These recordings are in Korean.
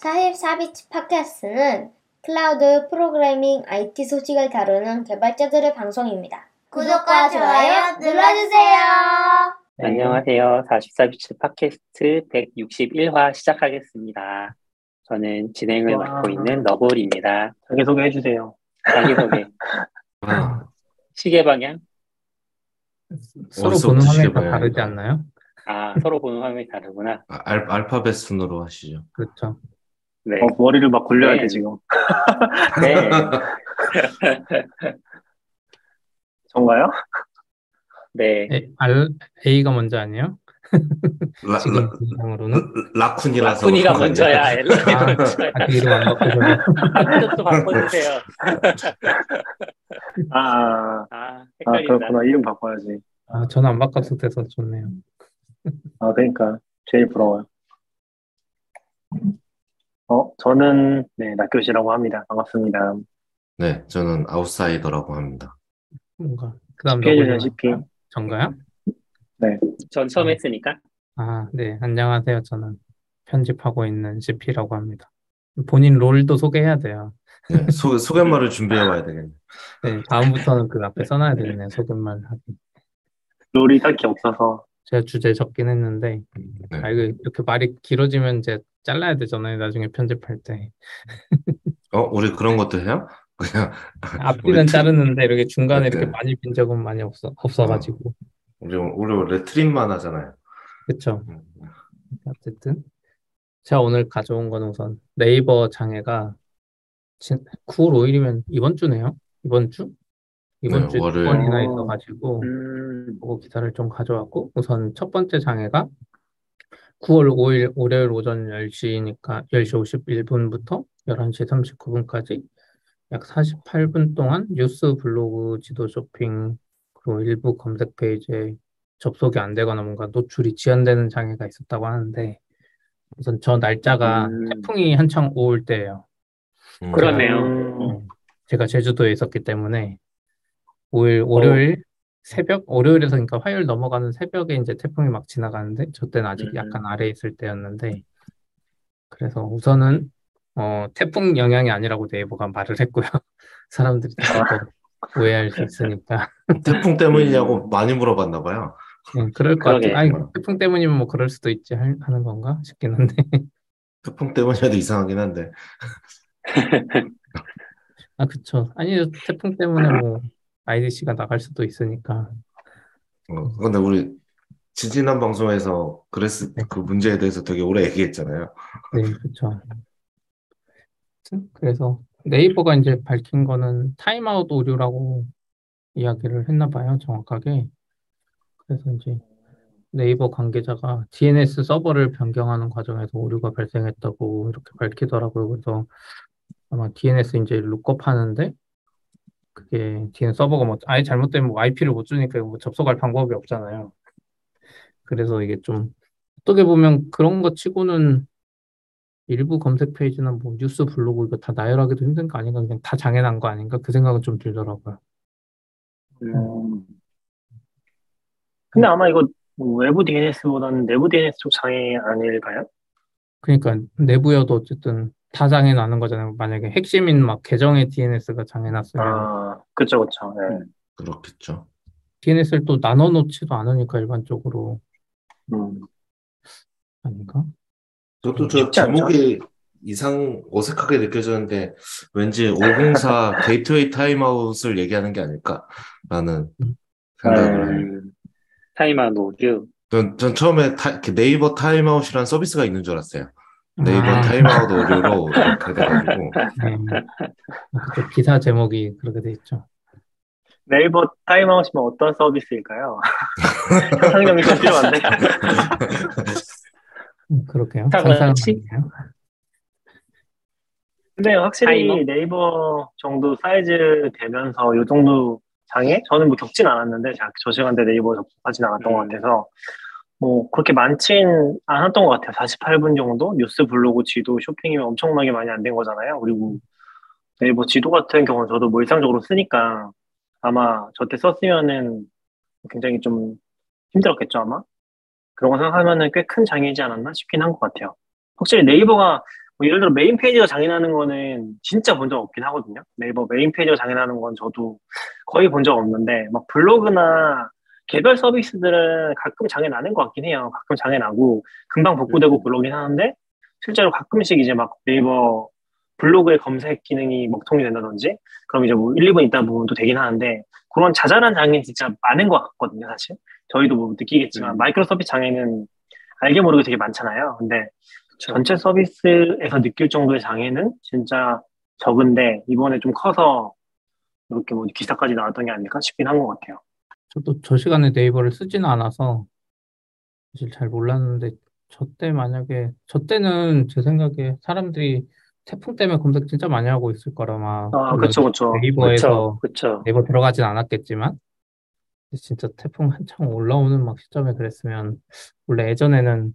44비치 팟캐스트는 클라우드 프로그래밍 IT 소식을 다루는 개발자들의 방송입니다. 구독과 좋아요 눌러주세요. 네, 안녕하세요. 44비치 팟캐스트 161화 시작하겠습니다. 저는 진행을 와. 맡고 있는 너블입니다. 자기소개 해주세요. 자기소개. 아, 시계 방향? 서로 보는 화면이 다 다르지. 않나요? 아, 서로 보는 화면이 다르구나. 아, 알, 알파벳 순으로 하시죠. 그렇죠. 네. 어, 머리를 막 굴려야 네. 돼, 지금. 네. 전가요? 네. A, R, A가 먼저 아니에요? 라, 지금 라, 분상으로는? 라쿤이라서. 라쿤이가 먼저야. 아니에요? 엘라이 아, 먼저야. 아, 안 바꾸셔도 한쪽도 바꿔주세요. 아, 아, 아. 그렇구나. 이름 바꿔야지. 아, 저는 안 바꿔도 돼서 좋네요. 아, 그러니까. 제일 부러워요. 어, 저는, 네, 낙교시라고 합니다. 반갑습니다. 네, 저는 아웃사이더라고 합니다. 뭔가 그다음 CP. 전가요? 전 처음 했으니까. 아, 네. 안녕하세요. 저는 편집하고 있는 CP라고 합니다. 본인 롤도 소개해야 돼요. 네, 소, 소개말을 준비해 와야 되겠네. 네, 다음부터는 그 앞에 써놔야 되겠네요. 소개말 하기. 롤이 딱히 없어서. 제가 주제 적긴 했는데, 네. 아, 이거 이렇게 말이 길어지면 이제 잘라야 되잖아요. 나중에 편집할 때. 어, 우리 그런 것도 해요? 그냥, 앞뒤는 우리 자르는데 이렇게 중간에 이렇게 네. 많이 빈 적은 많이 없어, 없어가지고. 우리, 우리 원래 트림만 하잖아요. 그쵸. 음, 어쨌든. 제가 오늘 가져온 건 우선 네이버 장애가 진- 9월 5일이면 이번 주네요. 이번 주? 이번 네, 주에 두 월요일. 번이나 어. 있어가지고, 음, 그거 기사를 좀 가져왔고, 우선 첫 번째 장애가 9월 5일 월요일 오전 10시니까 10시 51분부터 11시 39분까지 약 48분 동안 뉴스 블로그 지도 쇼핑 그리고 일부 검색 페이지에 접속이 안 되거나 뭔가 노출이 지연되는 장애가 있었다고 하는데 우선 저 날짜가 음. 태풍이 한창 올 때예요. 음, 그러네요. 음, 제가 제주도에 있었기 때문에 5일 어. 월요일 새벽 월요일에서 그러니까 화요일 넘어가는 새벽에 이제 태풍이 막 지나가는데 저 때는 아직 음. 약간 아래에 있을 때였는데 그래서 우선은 어 태풍 영향이 아니라고 네이버가 말을 했고요. 사람들이 또 오해할 수 있으니까 태풍 때문이냐고 많이 물어봤나 봐요. 네, 그럴 것. 같아요. 아니 태풍 때문이면 뭐 그럴 수도 있지 할- 하는 건가 싶긴 한데 태풍 때문이라도 이상하긴 한데. 아 그쵸. 아니 태풍 때문에 뭐 IDC가 나갈 수도 있으니까 어, 근데 우리 지지난 방송에서 그랬을, 그 문제에 대해서 되게 오래 얘기했잖아요. 네, 그렇죠. 그래서 네이버가 이제 밝힌 거는 타임아웃 오류라고 이야기를 했나 봐요, 정확하게. 그래서 이제 네이버 관계자가 DNS 서버를 변경하는 과정에서 오류가 발생했다고 이렇게 밝히더라고요. 그래서 아마 DNS 이제 lookup 하는데 그게 DNS 서버가 뭐 아예 잘못되면 뭐 IP를 못 주니까 뭐 접속할 방법이 없잖아요. 그래서 이게 좀 어떻게 보면 그런 거 치고는 일부 검색 페이지나 뭐 뉴스 블로그 이거 다 나열하기도 힘든 거 아닌가 그냥 다 장애난 거 아닌가 그 생각은 좀 들더라고요. 음. 근데 아마 이거 외부 DNS보다는 내부 DNS 쪽 장애 아닐까요? 그러니까 내부여도 어쨌든 다 장애 나는 거잖아요. 만약에 핵심인 막 계정의 DNS가 장애 났으면 아, 그쵸, 그쵸. 네. 그렇겠죠. DNS를 또 나눠 놓지도 않으니까 일반적으로 음. 아닌가? 저도 저 않죠? 제목이 이상 어색하게 느껴졌는데 왠지 504 gateway timeout을 얘기하는 게 아닐까라는 생각을 해요. 음, 타임아웃 오류. 전, 전 처음에 타- 네이버 timeout이라는 서비스가 있는 줄 알았어요. 네이버 아, 타임아웃 오류로 이렇게 돼가지고 네. 그쪽 기사 제목이 그렇게 돼 있죠. 네이버 timeout이면 어떤 서비스일까요? 상상력이 좀 필요한데. 음, 그렇게요. 아니에요. 근데 확실히 타이머? 네이버 정도 사이즈 되면서 이 정도 장애? 저는 뭐 겪진 않았는데 자- 저 시간대 네이버 접속하진 않았던 것 음. 같아서 뭐 그렇게 많진 않았던 것 같아요. 48분 정도 뉴스 블로그 지도 쇼핑이면 엄청나게 많이 안 된 거잖아요. 그리고 네이버 지도 같은 경우는 저도 뭐 일상적으로 쓰니까 아마 저 때 썼으면은 굉장히 좀 힘들었겠죠 아마 그런 거 생각하면은 꽤 큰 장애이지 않았나 싶긴 한 것 같아요. 확실히 네이버가 뭐 예를 들어 메인 페이지가 장애나는 거는 진짜 본 적 없긴 하거든요. 네이버 메인 페이지가 장애나는 건 저도 거의 본 적 없는데 막 블로그나 개별 서비스들은 가끔 장애 나는 것 같긴 해요. 가끔 장애 나고 금방 복구되고 그러긴 하는데 실제로 가끔씩 이제 막 네이버 블로그의 검색 기능이 먹통이 된다든지 그럼 이제 뭐 1, 2분 있다 부분도 되긴 하는데 그런 자잘한 장애는 진짜 많은 것 같거든요, 사실. 저희도 뭐 느끼겠지만 음. 마이크로 서비스 장애는 알게 모르게 되게 많잖아요. 근데 그쵸. 전체 서비스에서 느낄 정도의 장애는 진짜 적은데 이번에 좀 커서 이렇게 뭐 기사까지 나왔던 게 아닐까 싶긴 한 것 같아요. 저도 저 시간에 네이버를 쓰지는 않아서 사실 잘 몰랐는데 저 때 만약에 저 때는 제 생각에 사람들이 태풍 때문에 검색 진짜 많이 하고 있을 거라 막 아, 그쵸, 그쵸. 네이버에서 그쵸, 그쵸. 네이버 들어가진 않았겠지만 진짜 태풍 한창 올라오는 막 시점에 그랬으면 원래 예전에는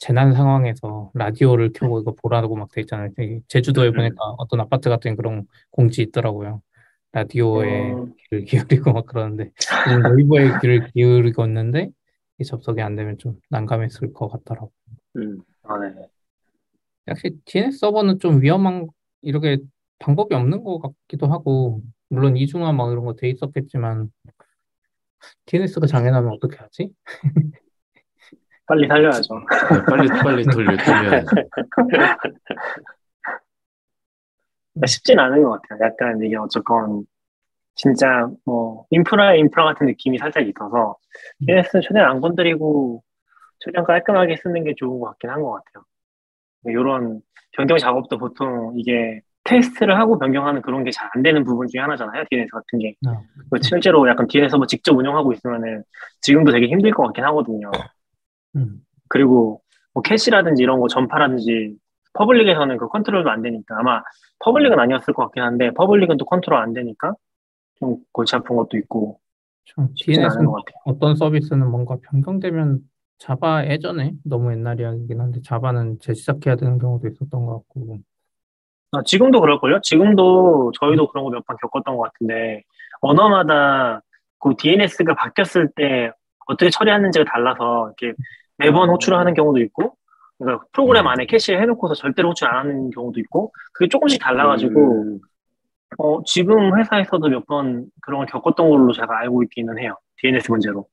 재난 상황에서 라디오를 켜고 이거 보라고 막 돼 있잖아요. 제주도에 음. 보니까 어떤 아파트 같은 그런 공지 있더라고요. 라디오에 음. 귀를 기울이고 막 그러는데 네이버에 귀를 기울이고 있는데 이 접속이 안 되면 좀 난감했을 것 같더라고. 음. 아, 네. 역시 DNS 서버는 좀 위험한 이렇게 방법이 없는 것 같기도 하고 물론 이중화 막 이런 거 돼 있었겠지만 DNS가 장애나면 어떻게 하지? 빨리 살려야죠. 네, 빨리 빨리 돌려 돌려야지. 쉽진 않은 것 같아요. 약간 이게 어쨌건 진짜 뭐 인프라의 인프라 같은 느낌이 살짝 있어서 DNS는 최대한 안 건드리고 최대한 깔끔하게 쓰는 게 좋은 것 같긴 한 것 같아요. 이런 변경 작업도 보통 이게 테스트를 하고 변경하는 그런 게 잘 안 되는 부분 중에 하나잖아요. DNS 같은 게. 아, 그 실제로 약간 DNS 뭐 직접 운영하고 있으면은 지금도 되게 힘들 것 같긴 하거든요. 음, 그리고 뭐 캐시라든지 이런 거 전파라든지 public에서는 그 컨트롤도 안 되니까 아마 public은 아니었을 것 같긴 한데 public은 또 컨트롤 안 되니까 좀 골치 아픈 것도 있고 DNS는. 어떤 서비스는 뭔가 변경되면 Java 예전에 너무 옛날 이야기긴 한데 Java는 재시작해야 되는 경우도 있었던 것 같고 아, 지금도 그럴걸요? 지금도 저희도 그런 거 몇 번 겪었던 것 같은데 언어마다 그 DNS가 바뀌었을 때 어떻게 처리하는지가 달라서 이렇게 매번 호출을 하는 경우도 있고 그러니까 프로그램 음. 안에 cache해 해놓고서 절대로 호출 안 하는 경우도 있고 그게 조금씩 달라가지고 음. 어, 지금 회사에서도 몇 번 그런 걸 겪었던 걸로 제가 알고 있기는 해요. DNS 문제로.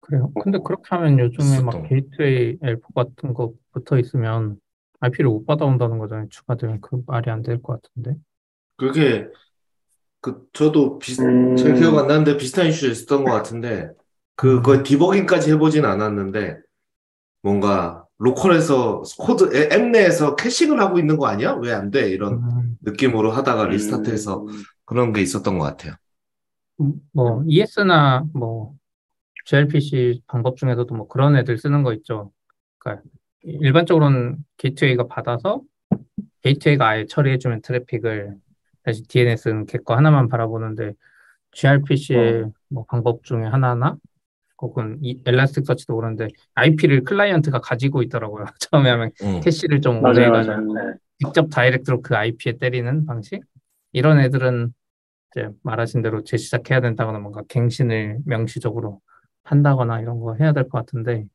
그래요. 근데 그렇게 하면 요즘에 막. gateway L4 같은 거 붙어 있으면 IP를 못 받아온다는 거잖아요. 추가되면 그 말이 안 될 것 같은데. 그게 그 저도 비슷 음. 잘 기억 안 나는데 비슷한 이슈 있었던 것 같은데 그 거의 debugging까지 해보진 않았는데 뭔가 local에서 코드 앱- 앱 내에서 caching을 하고 있는 거 아니야? 왜 안 돼? 이런 음, 느낌으로 하다가 restart해서 음. 그런 게 있었던 것 같아요. 뭐 ES나 뭐 gRPC 방법 중에서도 뭐 그런 애들 쓰는 거 있죠. 그러니까 일반적으로는 gateway가 받아서 gateway가 아예 처리해주면 트래픽을 다시 DNS는 걔거 하나만 바라보는데 gRPC의 뭐 방법 중에 하나나 혹은 이 엘라스틱 서치도 그런데 IP를 클라이언트가 가지고 있더라고요. 처음에 하면 응. 캐시를 좀 오래 맞아요. 네. 직접 다이렉트로 그 IP에 때리는 방식? 이런 애들은 이제 말하신 대로 재시작해야 된다거나 뭔가 갱신을 명시적으로 한다거나 이런 거 해야 될 것 같은데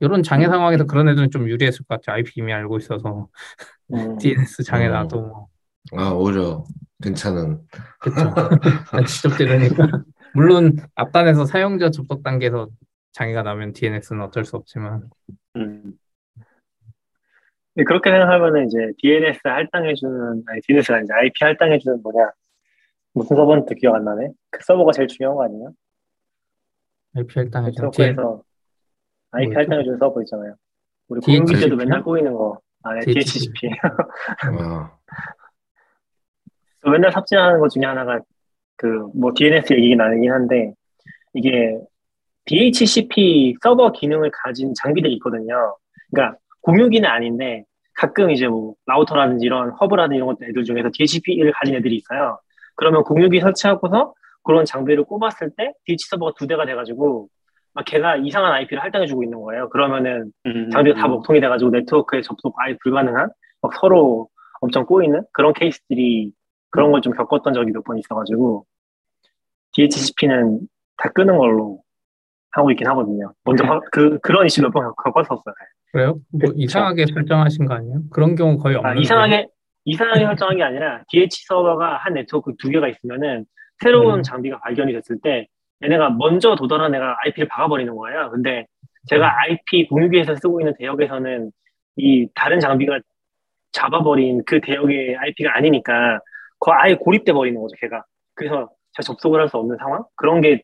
이런 장애 음. 상황에서 그런 애들은 좀 유리했을 것 같아요. IP 이미 알고 있어서 음. DNS 장애 음. 나도 뭐 아, 오히려 괜찮은. 그쵸. 직접 들으니까 물론 앞단에서 사용자 접속 단계에서 장애가 나면 DNS는 어쩔 수 없지만 음. 그렇게 생각하면은 이제 DNS 할당해주는, 아니, DNS가 아니지, IP 할당해주는 뭐냐. 무슨 서버인지 기억 안 나네. 그 서버가 제일 중요한 거 아니에요? IP 할당해주는 네트워크에서 IP 뭐였죠? 할당해주는 서버 있잖아요. 우리? 공유기 때도 맨날 꼬이는 거. 아, 네, DHCP. DHCP. 아, 맨날 삽질하는 것 중에 하나가 그 뭐 DNS 얘기긴 아니긴 한데 이게 DHCP 서버 기능을 가진 장비들이 있거든요. 그러니까 공유기는 아닌데 가끔 이제 뭐 라우터라든지 이런 허브라든지 이런 것들 애들 중에서 DHCP를 가진 애들이 있어요. 그러면 공유기 설치하고서 그런 장비를 꼽았을 때 DH 서버가 두 대가 돼가지고 막 걔가 이상한 IP를 할당해주고 있는 거예요. 그러면은 음. 장비가 다 먹통이 돼가지고 네트워크에 접속 아예 불가능한 막 서로 엄청 꼬이는 그런 케이스들이 그런 걸 좀 겪었던 적이 몇 번 있어가지고 DHCP는 다 끄는 걸로 하고 있긴 하거든요. 먼저 화- 그 그런 이슈 몇번 겪었었어요. 그래요? 뭐. 이상하게 설정하신 거 아니에요? 그런 경우 거의 아, 없는데. 이상하게 이상하게 설정한 게 아니라 DH 서버가 한 네트워크 두 개가 있으면은 새로운 음. 장비가 발견이 됐을 때 얘네가 먼저 도달한 애가 IP를 박아버리는 거예요. 근데 제가 IP 공유기에서 쓰고 있는 대역에서는 이 다른 장비가 잡아버린 그 대역의 IP가 아니니까 그 아예 고립돼 버리는 거죠, 걔가. 그래서 접속을 할 수 없는 상황? 그런 게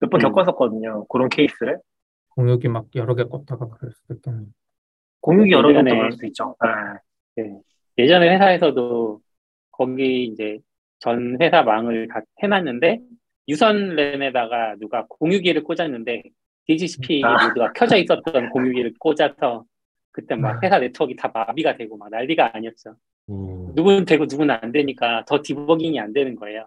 몇번 음. 겪었었거든요. 그런 케이스를. 공유기 막 여러 개 껐다가 그럴 수도 있겠네요. 공유기 여러 예전에- 그럴 수 있죠. 아, 네. 예전에 회사에서도 거기 이제 전 회사 망을 다 해놨는데 유선 랜에다가 누가 공유기를 꽂았는데 DHCP 아. 모드가 켜져 있었던 공유기를 꽂아서 그때 아. 막 회사 네트워크가 다 마비가 되고 막 난리가 아니었죠. 음. 누구는 되고 누구는 안 되니까 더 디버깅이 안 되는 거예요.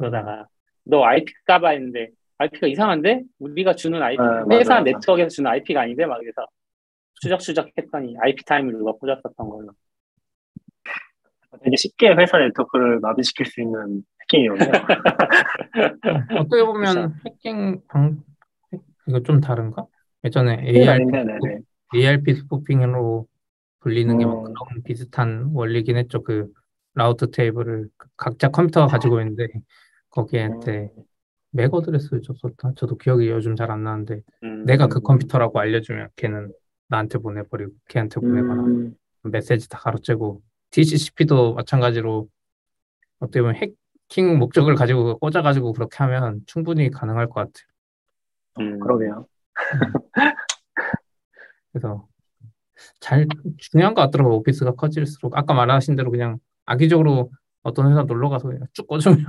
그러다가 너 IP 까봐 했는데 IP가 이상한데 우리가 주는 IP 아, 맞아, 회사 맞아. 네트워크에서 주는 IP가 아닌데 막 그래서 추적추적 했더니 ipTIME을 누가 꽂았었던 걸로. 되게 쉽게 회사 네트워크를 마비시킬 수 있는 해킹이거든요. 어떻게 보면 해킹 방 해- 이거 좀 다른가? 예전에 해킹 ARP 아닌데, 네네. ARP 스푸핑으로 불리는 게뭐 음. 그런 비슷한 원리긴 했죠. 그 route table을 각자 컴퓨터가 가지고 있는데 거기에한테 MAC address를 줬었다. 저도 기억이 요즘 잘 안 나는데 음. 내가 그 컴퓨터라고 알려주면 걔는 나한테 보내버리고 걔한테 보내거나 음, 메시지 다 가로채고 DHCP도 마찬가지로 어떻게 보면 해킹 목적을 가지고 꽂아가지고 그렇게 하면 충분히 가능할 것 같아요. 음. 그러게요. 그래서 잘 중요한 것 같더라고요. 오피스가 커질수록 아까 말하신 대로 그냥 악의적으로 어떤 회사 놀러 가서 그냥 쭉 꽂으면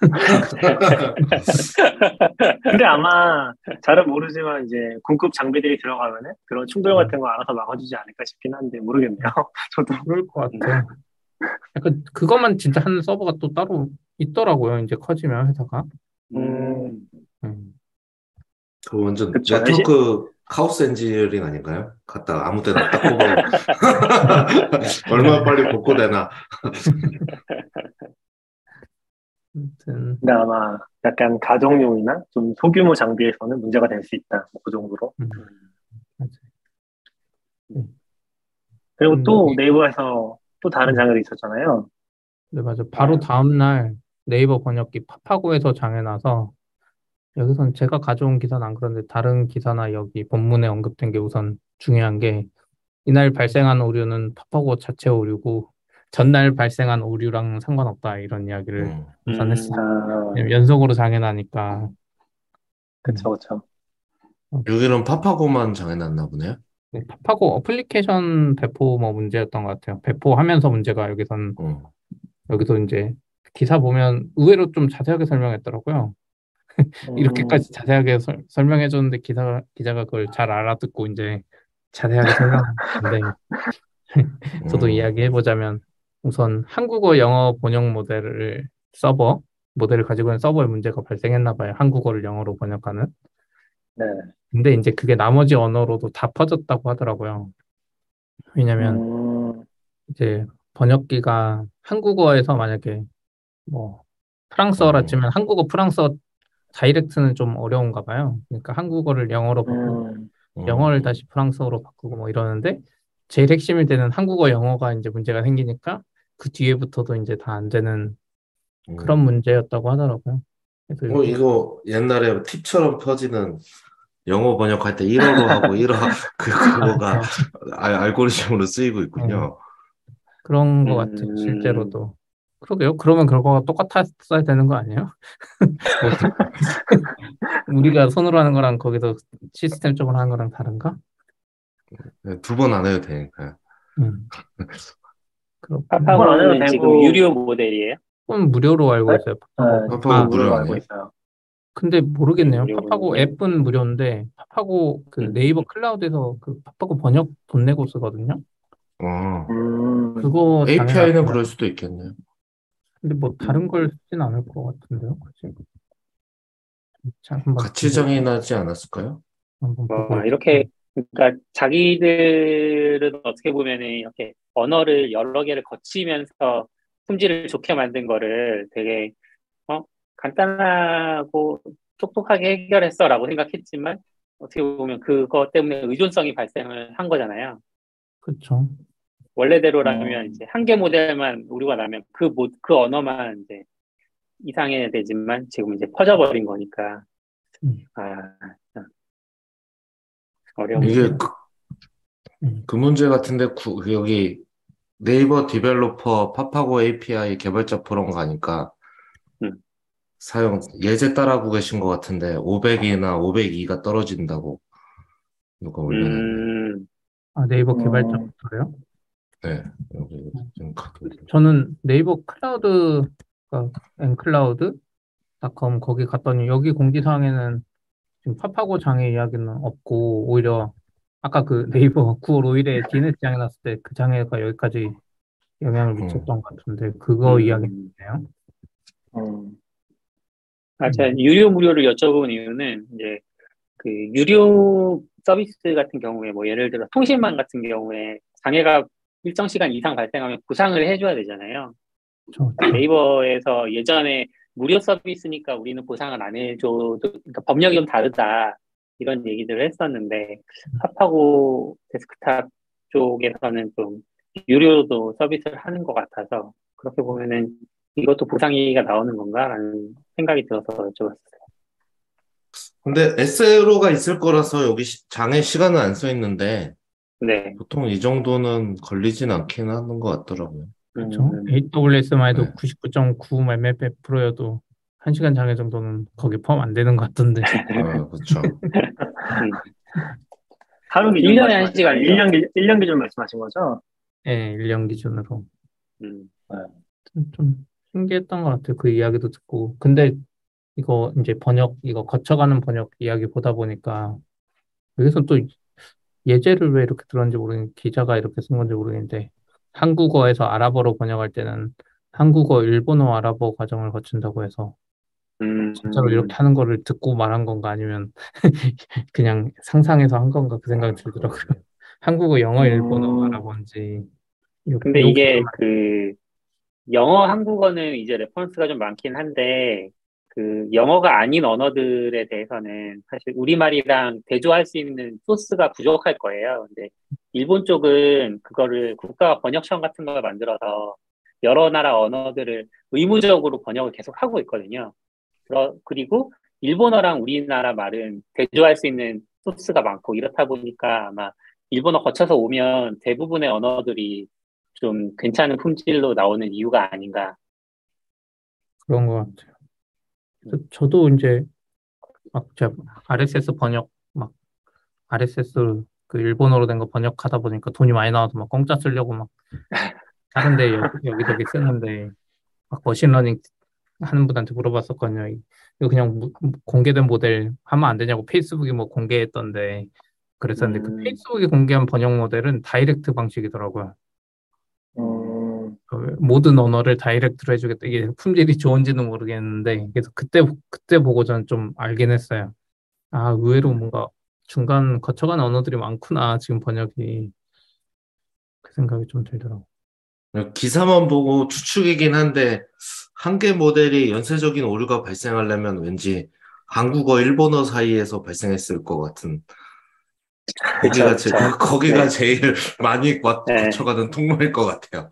근데 아마 잘은 모르지만 이제 궁급 장비들이 들어가면은 그런 충돌 같은 거 알아서 막아주지 않을까 싶긴 한데 모르겠네요. 저도. 그럴 것 같아요. 약간 그것만 진짜 하는 서버가 또 따로 있더라고요. 이제 커지면 회사가. 음, 음. 그 완전 그쵸, 네트워크 카오스 엔지니어링 아닌가요? 갖다가 아무 데나 딱 꼽으면 얼마나 빨리 복구되나 근데 아마 약간 가정용이나 좀 소규모 장비에서는 문제가 될 수 있다. 그 정도로. 음, 맞아요. 그리고 음, 또 이- 네이버에서 또 다른 음. 장애도 있었잖아요. 네, 맞아. 바로 다음 날 네이버 번역기 파파고에서 장애 나서 여기선 제가 가져온 기사는 안 그런데 다른 기사나 여기 본문에 언급된 게 우선 중요한 게 이날 발생한 오류는 파파고 자체 오류고 전날 발생한 오류랑 상관없다 이런 이야기를 음. 우선 음. 했어요. 아, 왜냐면 연속으로 장애나니까 그쵸, 그쵸. 여기는 파파고만 장애났나 보네요. 네, 파파고 어플리케이션 배포 뭐 문제였던 것 같아요. 배포하면서 문제가 여기선 음. 여기서 이제 기사 보면 의외로 좀 자세하게 설명했더라고요. 음, 이렇게까지 자세하게 설, 설명해 줬는데 기사 기자가 그걸 잘 알아듣고 이제 자세하게 설명하는데 저도 음. 이야기해 보자면 우선 한국어 영어 번역 모델을 서버 모델을 가지고 있는 서버에 문제가 발생했나 봐요. 한국어를 영어로 번역하는. 네. 근데 이제 그게 나머지 언어로도 다 퍼졌다고 하더라고요. 왜냐면 음, 이제 번역기가 한국어에서 만약에 뭐 프랑스어라 음. 치면 한국어 프랑스어 다이렉트는 좀 어려운가 봐요. 그러니까 한국어를 영어로 바꾸고 음, 음. 영어를 다시 프랑스어로 바꾸고 뭐 이러는데 제일 핵심이 되는 한국어 영어가 이제 문제가 생기니까 그 뒤에부터도 이제 다 안 되는 음. 그런 문제였다고 하더라고요. 그래서 어, 이거 옛날에 팁처럼 퍼지는 영어 번역할 때 1어로 하고 1어 그 그거가 알- 알고리즘으로 쓰이고 있군요. 그런 것 음. 같아요. 실제로도. 그러게요. 그러면 결과가 똑같았어야 되는 거 아니에요? 뭐, 우리가 손으로 하는 거랑 거기서 시스템 쪽으로 하는 거랑 다른가? 네, 두번 안 해도 되니까요. 음. 그렇군. 안 해도 파파고는 되고. 지금 유료 모델이에요. 조금 무료로 알고 네? 있어요. 네, 파파고. 파파고 아, 무료 알고? 있어요. 근데 모르겠네요. 무료군요. 파파고 앱은 무료인데 파파고 그 음. 네이버 클라우드에서 그 파파고 번역 돈 내고 쓰거든요. 어, 음, 그거 API는 그럴 수도 있겠네요. 근데 뭐 다른 걸 쓰진 않을 것 같은데요. 그치? 자, 한번 같이 장애나지 않았을까요? 한번 뭐 보고 이렇게 그러니까 자기들은 어떻게 보면은 이렇게 언어를 여러 개를 거치면서 품질을 좋게 만든 거를 되게 어 간단하고 똑똑하게 해결했어라고 생각했지만 어떻게 보면 그것 때문에 의존성이 발생을 한 거잖아요. 그렇죠. 원래대로라면 음. 이제 한 개 모델만 오류가 나면 그, 모, 그 언어만 이제 이상해야 되지만 지금 이제 퍼져버린 거니까. 음. 아, 참. 어려운 이게. 그, 음. 그 문제 같은데 구- 그 여기 네이버 디벨로퍼 파파고 API 개발자 포럼 가니까 음. 사용 예제 따라하고 계신 것 같은데 500이나 502가 떨어진다고 누가 올려놨네. 음, 아, 네이버 음. 개발자부터요? 네, 저는 네이버 클라우드, 그러니까 엔클라우드.com 거기 갔더니 여기 공지사항에는 지금 파파고 장애 이야기는 없고 오히려 아까 그 네이버 9월 5일에 DNS 장애 났을 때 그 장애가 여기까지 영향을 미쳤던 것 같은데 그거 음. 이야기네요. 음. 아, 제가 유료 무료를 여쭤본 이유는 이제 그 유료 서비스 같은 경우에 뭐 예를 들어 통신망 같은 경우에 장애가 일정 시간 이상 발생하면 보상을 해줘야 되잖아요. 저, 네이버에서 예전에 무료 서비스니까 우리는 보상을 안 해줘도 그러니까 법령이 좀 다르다 이런 얘기들을 했었는데 팝하고 데스크탑 쪽에서는 좀 유료도 서비스를 하는 것 같아서 그렇게 보면은 이것도 보상이가 나오는 건가라는 생각이 들어서 여쭤봤어요. 근데 SLO가 있을 거라서 여기 시- 장애 시간은 안 써 있는데 네. 보통 이 정도는 걸리진 않긴 하는 것 같더라고요. 그렇죠. 음, AWS만 해도 네. 99.9 mbps여도 1시간 장애 정도는 거기 포함 안 되는 것 같던데. 아, 그렇죠. 하루 기준 1년에 한 말씀하신- 시간이요? 1년, 기- 1년 기준 말씀하신 거죠? 예, 1년 기준으로. 음, 좀, 좀 신기했던 것 같아요. 그 이야기도 듣고. 근데 이거 이제 번역, 이거 거쳐가는 번역 이야기 보다 보니까 여기서 또 예제를 왜 이렇게 들었는지 모르겠는데 기자가 이렇게 쓴 건지 모르겠는데 한국어에서 아랍어로 번역할 때는 한국어, 일본어, 아랍어 과정을 거친다고 해서 음, 진짜로 이렇게 하는 거를 듣고 말한 건가 아니면 그냥 상상해서 한 건가 그 생각이 들더라고요. 한국어, 영어, 일본어, 음. 아랍어인지. 요- 근데 요 이게 그 영어, 한국어는 이제 레퍼런스가 좀 많긴 한데 그 영어가 아닌 언어들에 대해서는 사실 우리말이랑 대조할 수 있는 소스가 부족할 거예요. 근데 일본 쪽은 그거를 국가 번역 시험 같은 걸 만들어서 여러 나라 언어들을 의무적으로 번역을 계속 하고 있거든요. 그리고 일본어랑 우리나라 말은 대조할 수 있는 소스가 많고 이렇다 보니까 아마 일본어 거쳐서 오면 대부분의 언어들이 좀 괜찮은 품질로 나오는 이유가 아닌가. 그런 것 같아요. 저, 저도 이제 막 제가 RSS 번역 막 RSS 그 일본어로 된 거 번역하다 보니까 돈이 많이 나와서 막 공짜 쓰려고 막 다른데 여기, 여기저기 쓰는데 막 machine learning 하는 분한테 물어봤었거든요. 이- 이거 그냥 무- 공개된 모델 하면 안 되냐고 페이스북이 뭐 공개했던데 그랬었는데 그 음. 페이스북이 공개한 번역 모델은 direct 방식이더라고요. 음, 그 모든 언어를 direct로 해주겠다. 이게 품질이 좋은지는 모르겠는데, 그래서 그때, 그때 보고 저는 좀 알긴 했어요. 아, 의외로 뭔가 중간 거쳐간 언어들이 많구나, 지금 번역이. 그 생각이 좀 들더라고요. 기사만 보고 추측이긴 한데 한 개 모델이 연쇄적인 오류가 발생하려면 왠지 한국어, 일본어 사이에서 발생했을 것 같은 거기가, 제, 그쵸. 거기가 네. 제일 많이 거- 네. 거쳐가는 통로일 것 같아요.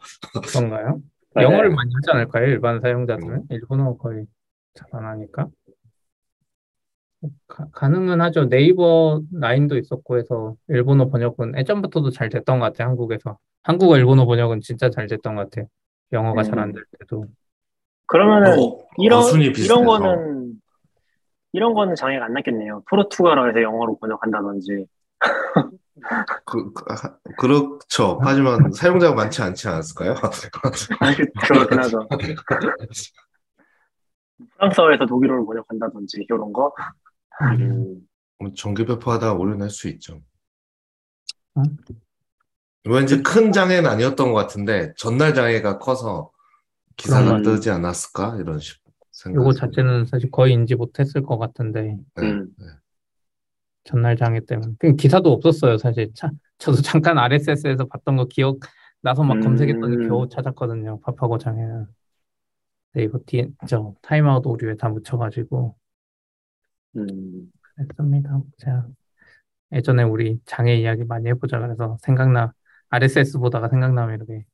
그런가요? 맞아요. 영어를 많이 하지 않을까요? 일반 사용자들은? 일본어 거의 잘 안 하니까. 가, 가능은 하죠. 네이버 라인도 있었고 해서 일본어 번역은 예전부터도 잘 됐던 것 같아요, 한국에서. 한국어, 일본어 번역은 진짜 잘 됐던 것 같아요. 영어가 잘안 될 때도. 그러면은 어, 이런 이런. 거는 이런 거는 장애가 안 났겠네요. 포르투갈어에서 영어로 번역한다든지. 그, 그, 하- 그렇죠. 하지만 사용자가 많지 않지 않았을까요? 아, 그- 그렇긴 하죠. 프랑스어에서 독일어로 번역한다든지 이런 거. 음, 정기 배포하다가 오류 날 수 있죠. 어? 왠지 큰 장애는 아니었던 것 같은데 전날 장애가 커서 기사가. 뜨지 않았을까 이런 식 생각. 요거 자체는 사실 거의 인지 못했을 것 같은데 네, 음. 네. 전날 장애 때문에 그 기사도 없었어요 사실 차, 저도 잠깐 RSS에서 봤던 거 기억 나서 막 음. 검색했더니 겨우 찾았거든요 파파고 장애는 네이버 뒤에 저 타임아웃 오류에 다 묻혀가지고 음. 했습니다 자 예전에 우리 장애 이야기 많이 해보자 그래서 생각나 RSS 보다가 생각나면 이렇게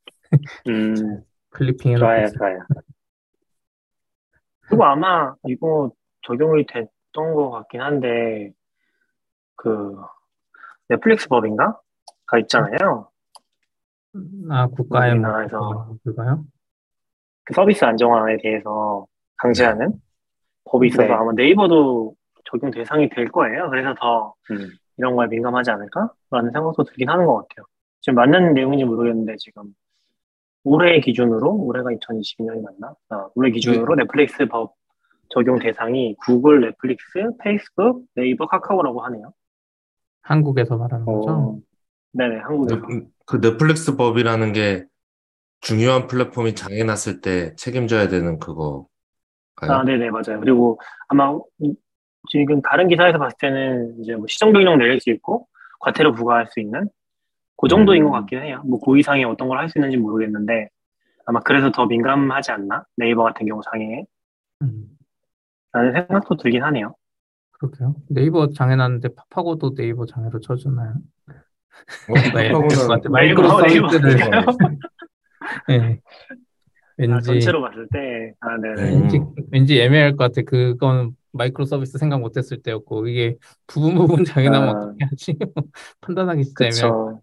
음, 클리핑 해놓고 좋아요. 좋아요. 그리고 아마 이거 적용이 됐던 것 같긴 한데, 그, 넷플릭스 법인가? 가 있잖아요. 아 국가의 뭐 우리나라에서. 그거요? 그 서비스 안정화에 대해서 강제하는 법이 있어서 네. 아마 네이버도 적용 대상이 될 거예요. 그래서 더 음, 이런 거에 민감하지 않을까라는 생각도 들긴 하는 것 같아요. 지금 맞는 내용인지 모르겠는데 지금 올해 기준으로 올해가 2022년이 맞나? 아, 올해 기준으로 넷플릭스 법 적용 대상이 구글, 넷플릭스, 페이스북, 네이버, 카카오라고 하네요. 한국에서 말하는 거죠? 어, 네네, 한국에서. 넷- 그 넷플릭스 법이라는 게 중요한 플랫폼이 장애 났을 때 책임져야 되는 그거. 아, 네네, 맞아요. 그리고 아마 이- 지금 다른 기사에서 봤을 때는 이제 뭐 시정명령 내릴 수 있고 과태료 부과할 수 있는 그 정도인 것 음. 같긴 해요. 뭐그 이상의 어떤 걸 할 수 있는지 모르겠는데 아마 그래서 더 민감하지 않나? 네이버 같은 경우 장애에 음, 라는 생각도 들긴 하네요. 그렇게요. 네이버 장애 났는데 팝하고도 네이버 장애로 쳐주나요? 어, 네, 같아. 네이버, 마이크로. 서비스를 예. 아, 왠지 전체로 봤을 때, 아, 네네. 음. 왠지 왠지 애매할 것 같아. 그건 마이크로 서비스 생각 못했을 때였고 이게 부분 부분 장애 나면 아. 어떻게 하지? 판단하기 진짜 그쵸.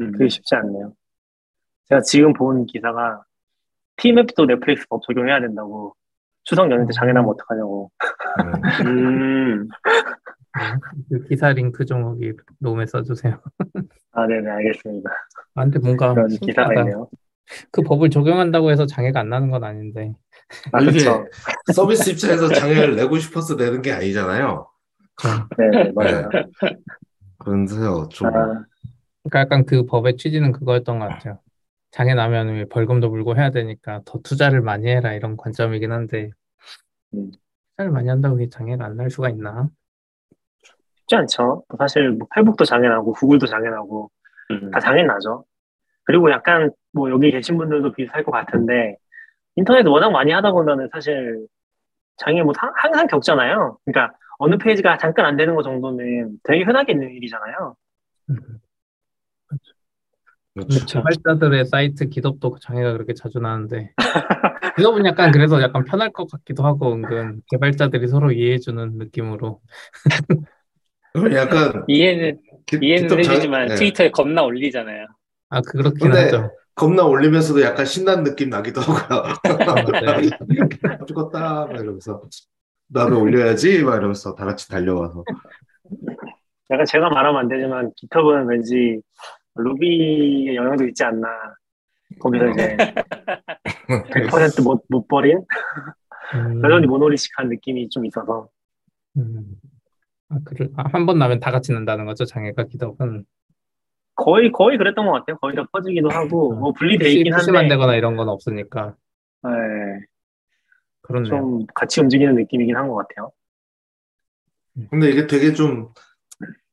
음, 그게 쉽지 않네요. 제가 지금 본 기사가 티맵도 넷플릭스 법 적용해야 된다고 추석 연휴 때 장애 나면 어떡하냐고. 음, 음, 같아요. 그 기사 링크 좀 거기 롬에 써주세요. 아, 네네, 알겠습니다. 아, 근데 뭔가 그런 기사가 신기하다. 있네요. 그 법을 적용한다고 해서 장애가 안 나는 건 아닌데. 아, 이게 그쵸. 서비스 입장에서 장애를 내고 싶어서 내는 게 아니잖아요. 네네, 맞아요. 그런데요, 좀. 아, 그러니까 약간 그 법의 취지는 그거였던 것 같아요. 장애 나면 왜 벌금도 물고 해야 되니까 더 투자를 많이 해라 이런 관점이긴 한데 음. 투자를 많이 한다고 이게 장애가 안 날 수가 있나? 쉽지 않죠. 사실 뭐 페이북도 장애 나고 구글도 장애 나고 음, 다 장애 나죠. 그리고 약간 뭐 여기 계신 분들도 비슷할 것 같은데 인터넷 워낙 많이 하다 보면은 사실 장애 뭐 사- 항상 겪잖아요. 그러니까 어느 페이지가 잠깐 안 되는 거 정도는 되게 흔하게 있는 일이잖아요. 음. 그렇죠. 개발자들의 사이트 기덥도 장애가 그렇게 자주 나는데 기덥은 약간 그래서 약간 편할 것 같기도 하고 은근 개발자들이 서로 이해해주는 느낌으로 그럼 약간 이해는 기- 이해는 해주지만 예. 트위터에 겁나 올리잖아요. 아 그렇긴 근데 하죠. 겁나 올리면서도 약간 신난 느낌 나기도 하고요. 맞아요. 죽었다 막 이러면서 나도 올려야지 막 이러면서 다 같이 달려와서 약간 제가 말하면 안 되지만 깃허브는 왠지 루비의 영향도 있지 않나. 거기서 이제 100%못 못 버린? 음, 여전히 모노리식한 느낌이 좀 있어서. 음. 아, 그를 한번 나면 다 같이 난다는 거죠? 장애가 기덥은? 거의 거의 그랬던 것 같아요. 거의 다 퍼지기도 하고 뭐 분리돼 있긴 푸시만 한데 되거나 이런 건 없으니까. 네, 그렇네요. 좀 같이 움직이는 느낌이긴 한 것 같아요. 근데 이게 되게 좀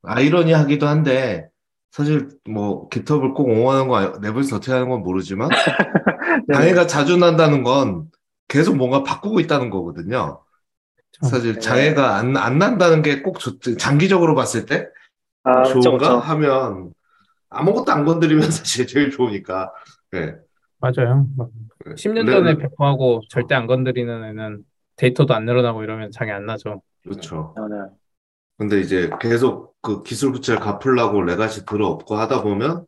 아이러니하기도 한데 사실 뭐 깃허브를 꼭 옹호하는 거 내부에서 어떻게 하는 건 모르지만 네. 장애가 자주 난다는 건 계속 뭔가 바꾸고 있다는 거거든요. 사실 네. 장애가 안, 안 난다는 게 꼭 장기적으로 봤을 때 아, 좋은가 그쵸. 하면 아무것도 안 건드리면 사실 제일 좋으니까. 네. 맞아요. 막 10년 네, 전에 네. 배포하고 절대 안 건드리는 애는 데이터도 안 늘어나고 이러면 장애 안 나죠. 그렇죠. 근데 이제 계속 그 기술 부채를 갚으려고 레가시 들어엎고 하다 보면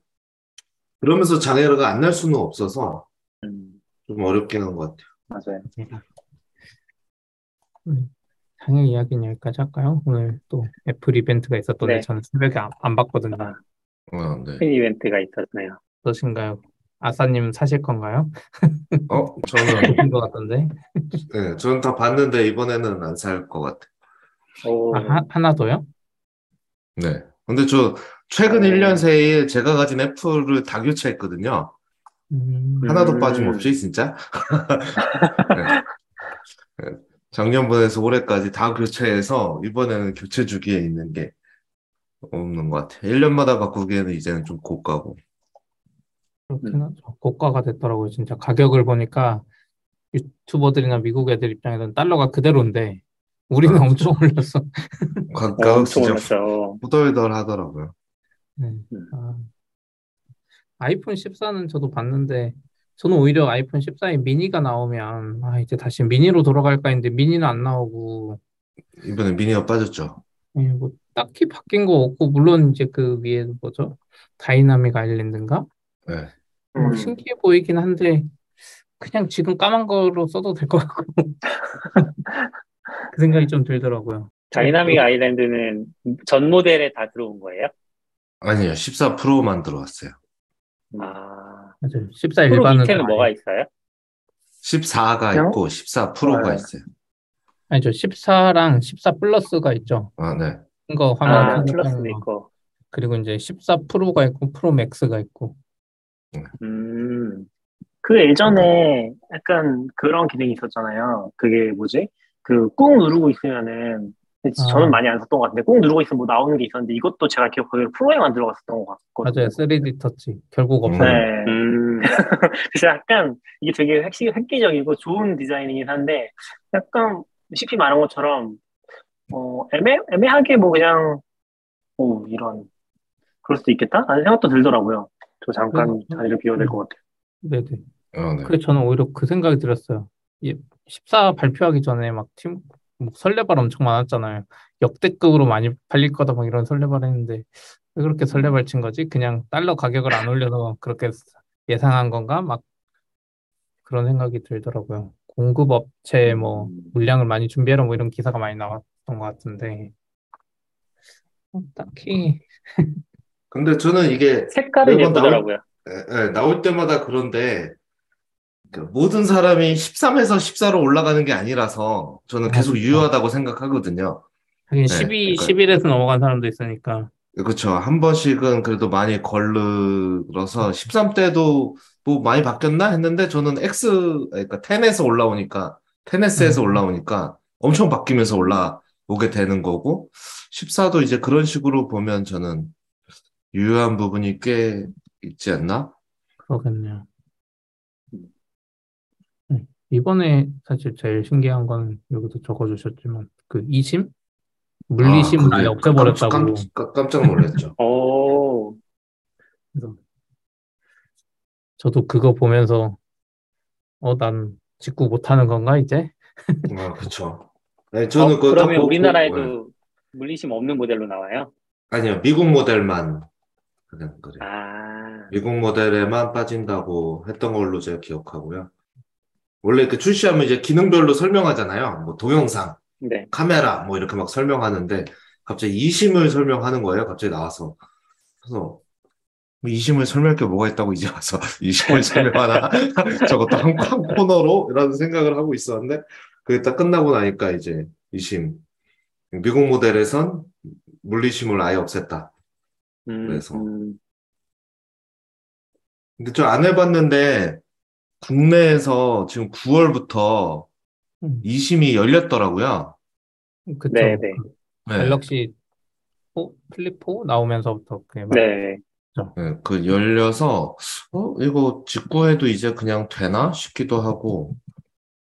그러면서 장애가 안 날 수는 없어서 음, 좀 어렵긴 한것 같아요. 맞아요. 음, 장애 이야기는 여기까지 할까요? 오늘 또 애플 이벤트가 있었던데 네. 저는 새벽에 안, 안 봤거든요. 아. 어, 네. 큰 이벤트가 있었네요. 어떠신가요? 아싸님 사실 건가요? 어, 저는, 것 같던데. 네, 저는 다 봤는데 이번에는 안 살 것 같아요. 오, 아, 하, 하나 더요? 네. 근데 저 최근 1년 새에 제가 가진 애플을 다 교체했거든요. 음, 하나도 음. 빠짐없이 진짜. 네. 네. 작년번에서 올해까지 다 교체해서 이번에는 교체 주기에 있는 게 없는 것 같아요. 1년마다 바꾸기에는 이제는 좀 고가고. 그렇긴 하죠. 고가가 됐더라고요. 진짜 가격을 보니까 유튜버들이나 미국 애들 입장에서는 달러가 그대로인데 우리는 엄청 올랐어. 가, 어, 가격 엄청 진짜 올랐죠. 후덜덜 하더라고요. 네. 음. 아, 아이폰 14는 저도 봤는데 저는 오히려 아이폰 14에 미니가 나오면 아 이제 다시 미니로 돌아갈까 했는데 미니는 안 나오고 이번에 미니가 빠졌죠. 예, 뭐 딱히 바뀐 거 없고 물론 이제 그 위에 뭐죠? Dynamic Island인가? 네. 뭐 음. 신기해 보이긴 한데 그냥 지금 까만 거로 써도 될 것 같고 그 생각이 좀 들더라고요. Dynamic Island는 전 모델에 다 들어온 거예요? 아니요, 14 프로만 들어왔어요. 아, 맞아요. 14 프로 일반은 밑에는 다 뭐가 있어요? 14가 그냥? 있고 14 프로가 네. 있어요. 아니죠. 14랑 14 플러스가 있죠. 아, 네. 큰거 화면 아, 플러스도 거. 있고. 그리고 이제 14 프로가 있고 프로 맥스가 있고. 음, 그 예전에 약간 그런 기능이 있었잖아요. 그게 뭐지? 그 꾹 누르고 있으면은 아. 저는 많이 안 썼던 것 같은데 꼭 누르고 있으면 뭐 나오는 게 있었는데 이것도 제가 기억하기로 프로에만 들어갔었던 것 같거든요. 맞아요. 3D 터치. 결국 음. 없어요. 네. 음, 그래서 약간 이게 되게 획시, 획기적이고 좋은 디자인이긴 한데 약간 CP 말한 것처럼 어, 애매, 애매하게 뭐 그냥 오 이런 그럴 수도 있겠다? 라는 생각도 들더라고요. 저 잠깐 자리를 비워야 될 것 같아요. 네네. 어, 네. 그래서 저는 오히려 그 생각이 들었어요. 이 14 발표하기 전에 막 팀, 뭐 설레발 엄청 많았잖아요. 역대급으로 많이 팔릴 거다 막 이런 설레발 했는데 왜 그렇게 설레발 친 거지? 그냥 달러 가격을 안 올려서 그렇게 예상한 건가? 막 그런 생각이 들더라고요. 공급 업체 뭐 물량을 많이 준비해라 뭐 이런 기사가 많이 나왔던 것 같은데 어, 딱히 근데 저는 이게 매번 예쁘더라고요. 에, 에, 나올 때마다 그런데 그 모든 사람이 13에서 14로 올라가는 게 아니라서 저는 계속 맞아요. 유효하다고 생각하거든요. 하긴 네, 12, 그러니까- 11에서 넘어간 사람도 있으니까 그렇죠. 한 번씩은 그래도 많이 걸러서 13 때도 뭐 많이 바뀌었나 했는데 저는 X 그러니까 10에서 올라오니까 10S에서 음. 올라오니까 엄청 바뀌면서 올라오게 되는 거고 14도 이제 그런 식으로 보면 저는 유효한 부분이 꽤 있지 않나? 그러겠네요. 음, 이번에 사실 제일 신기한 건 여기도 적어주셨지만 그 이심? 물리심을 아, 그게 없애버렸다고 깜- 깜- 깜짝 놀랐죠. 오, 그래서 저도 그거 보면서 어, 난 직구 못하는 건가 이제? 아, 그쵸. 네, 저는 어, 그거 딱 그러면 우리나라에도 네. 물리심 없는 모델로 나와요? 아니요, 미국 모델만 그냥 그래요. 아, 미국 모델에만 빠진다고 했던 걸로 제가 기억하고요. 원래 그 출시하면 이제 기능별로 설명하잖아요. 뭐 동영상, 네. 카메라 뭐 이렇게 막 설명하는데 갑자기 이심을 설명하는 거예요. 갑자기 나와서. 그래서 뭐 이심을 설명할 게 뭐가 있다고 이제 와서 이심을 설명하나 저것도 한, 한 코너로 이라는 생각을 하고 있었는데 그게 딱 끝나고 나니까 이제 eSIM 미국 모델에선 물리SIM을 아예 없앴다. 음, 그래서. 음, 근데 저안 해봤는데 국내에서 지금 9월부터 음, eSIM이 열렸더라고요. 그쵸. 네, 네. 그 네. 갤럭시 4, 플립 4 나오면서부터 그게 막 네. 네, 그 열려서 어 이거 직구해도 이제 그냥 되나 싶기도 하고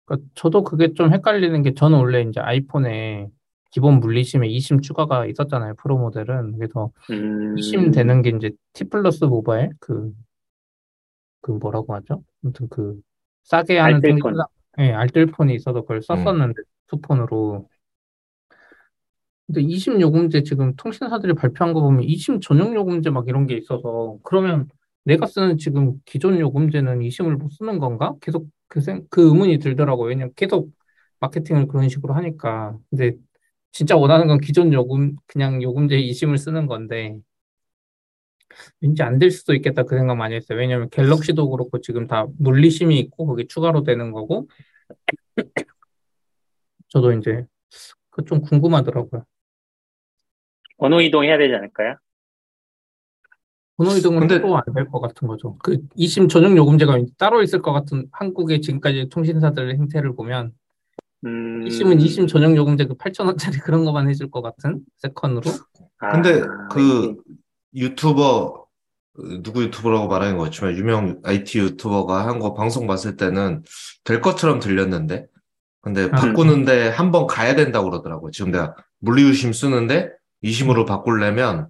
그러니까 저도 그게 좀 헷갈리는 게 저는 원래 이제 아이폰에 기본 물리심에 이심 추가가 있었잖아요. 프로 모델은. 그래서 음, 이심 되는 게 이제 T 플러스 모바일 그, 그 뭐라고 하죠? 아무튼 그 싸게 하는 알뜰폰. 통신사, 예, 알뜰폰이 있어서 그걸 썼었는데 투폰으로. 근데 이심 요금제 지금 통신사들이 발표한 거 보면 이심 전용 요금제 막 이런 게 있어서 그러면 내가 쓰는 지금 기존 요금제는 이심을 못 쓰는 건가? 계속 그, 생, 그 의문이 들더라고요. 왜냐면 계속 마케팅을 그런 식으로 하니까. 근데 진짜 원하는 건 기존 요금, 그냥 요금제 이심을 쓰는 건데, 왠지 안 될 수도 있겠다 그 생각 많이 했어요. 왜냐면 갤럭시도 그렇고 지금 다 물리심이 있고 거기 추가로 되는 거고, 저도 이제 그 좀 궁금하더라고요. 번호 이동해야 되지 않을까요? 번호 이동은 근데- 해도 안될 것 같은 거죠. 그 이심 전용 요금제가 따로 있을 것 같은 한국의 지금까지 통신사들의 행태를 보면 음, 이심은 이심 전용 요금제 그 8,000원짜리 그런 것만 해줄 것 같은 세컨으로. 아, 근데 그 유튜버 누구 유튜버라고 말하는 거 같지만 유명 IT 유튜버가 한 거 방송 봤을 때는 될 것처럼 들렸는데 근데 음. 바꾸는데 한번 가야 된다고 그러더라고요. 지금 내가 물리유심 쓰는데 2심으로 바꾸려면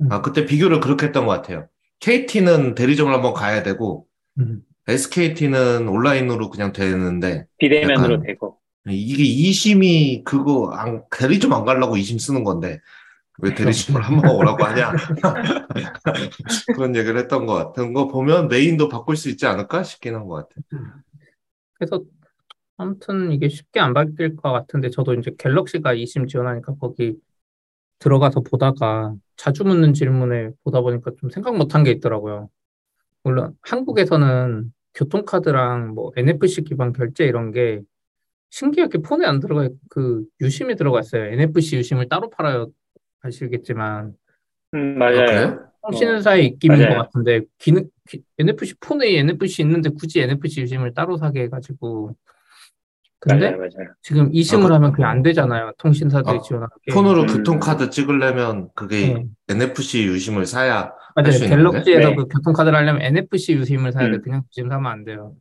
음. 아 그때 비교를 그렇게 했던 것 같아요. KT는 대리점을 한번 가야 되고 음. SKT는 온라인으로 그냥 되는데 비대면으로 되고. 이게 2심이 그거 안, 대리점 안 가려고 2심 쓰는 건데 왜 대리점을 한 번 오라고 하냐 그런 얘기를 했던 것 같은 거 보면 메인도 바꿀 수 있지 않을까 싶긴 한 것 같아요. 그래서 아무튼 이게 쉽게 안 바뀔 것 같은데 저도 이제 갤럭시가 2심 지원하니까 거기 들어가서 보다가 자주 묻는 질문에 보다 보니까 좀 생각 못한 게 있더라고요. 물론 한국에서는 교통카드랑 뭐 NFC 기반 결제 이런 게 신기하게 폰에 안 들어가 있- 그 유심이 들어가 있어요. NFC 유심을 따로 팔아요. 아시겠지만 음, 아, 맞아요. 그래요? 통신사의 입김인 맞아요. 것 같은데 기능 기- NFC 폰에 NFC 있는데 굳이 NFC 유심을 따로 사게 해가지고 근데 맞아요, 맞아요. 지금 이심을 아, 하면 그게 안 되잖아요. 통신사들이 아, 지원하게. 폰으로 음. 교통카드 찍으려면 그게 네. NFC 유심을 사야 맞아요. 갤럭시에서 네. 그 교통카드를 하려면 NFC 유심을 사야 돼. 음. 그냥 유심 사면 안 돼요.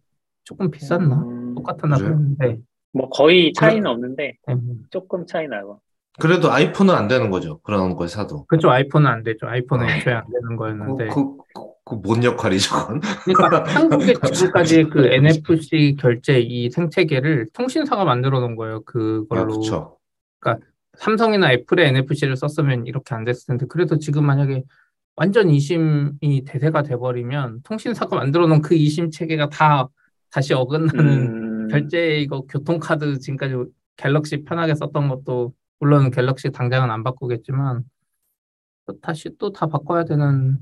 조금 비쌌나? 음, 똑같았나? 보는데. 뭐 거의 차이는 없는데 음. 조금 차이 나고. 그래도 아이폰은 안 되는 거죠. 그런 걸 사도. 그쪽 아이폰은 안 되죠. 아이폰은 아. 애초에 안 되는 그, 거였는데. 그, 그, 뭔 역할이죠, 그건? 그러니까 한국에 지금까지 그 NFC 결제 이 생태계를 통신사가 만들어 놓은 거예요. 아, 그걸로. 그쵸. 삼성이나 애플의 NFC를 썼으면 이렇게 안 됐을 텐데 그래도 지금 만약에 완전 이심이 대세가 돼버리면 통신사가 만들어 놓은 그 이심 체계가 다 다시 어긋나는 음, 결제 이거 교통카드 지금까지 갤럭시 편하게 썼던 것도 물론 갤럭시 당장은 안 바꾸겠지만 또 다시 또 다 바꿔야 되는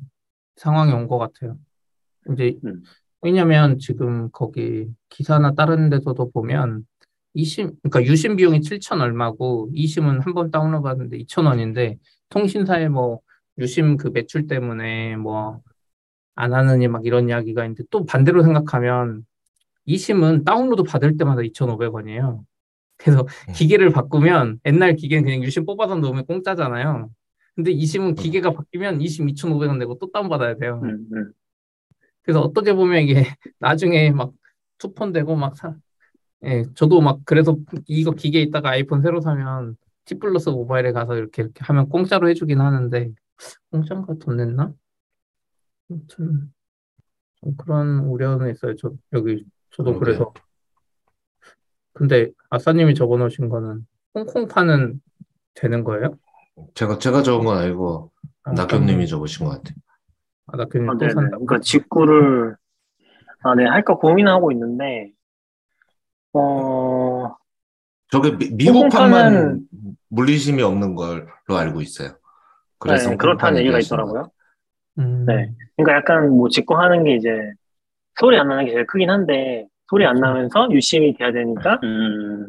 상황이 온 것 같아요. 이제 음. 왜냐면 지금 거기 기사나 다른 데서도 보면 이심 그러니까 유심 비용이 7천 얼마고 이심은 한 번 다운로드 받는데 2천 원인데 통신사에 뭐 유심 그 매출 때문에 뭐 안 하느니 막 이런 이야기가 있는데 또 반대로 생각하면 이심은 다운로드 받을 때마다 2,500원이에요. 그래서 음. 기계를 바꾸면 옛날 기계는 그냥 유심 뽑아서 넣으면 공짜잖아요. 근데 이심은 기계가 바뀌면 이심 2,500원 내고 또 다운받아야 돼요. 음, 음. 그래서 어떻게 보면 이게 나중에 막 투폰 되고 막 사, 예, 저도 막 그래서 이거 기계 있다가 아이폰 새로 사면 T 플러스 모바일에 가서 이렇게 이렇게 하면 공짜로 해주긴 하는데 공짜인가 돈 냈나? 아무튼 좀 그런 우려는 있어요. 저 여기 저도 그러게요. 그래서 근데 아싸님이 적어놓으신 거는 홍콩파는 되는 거예요? 제가, 제가 적은 건 아니고, 아, 낙엽님이 적으신 것 같아요. 아, 낙교님 아, 또 네네. 산다고? 그러니까 직구를 아, 네, 할까 고민하고 있는데 어, 저게 미, 미국 홍콩파는- 판만 물리심이 없는 걸로 알고 있어요. 그래서 네, 그렇다는 얘기가 있더라고요. 음, 네. 그러니까 약간 뭐 직구하는 게 이제 소리 안 나는 게 제일 크긴 한데 소리 안 나면서 유심이 돼야 되니까 음,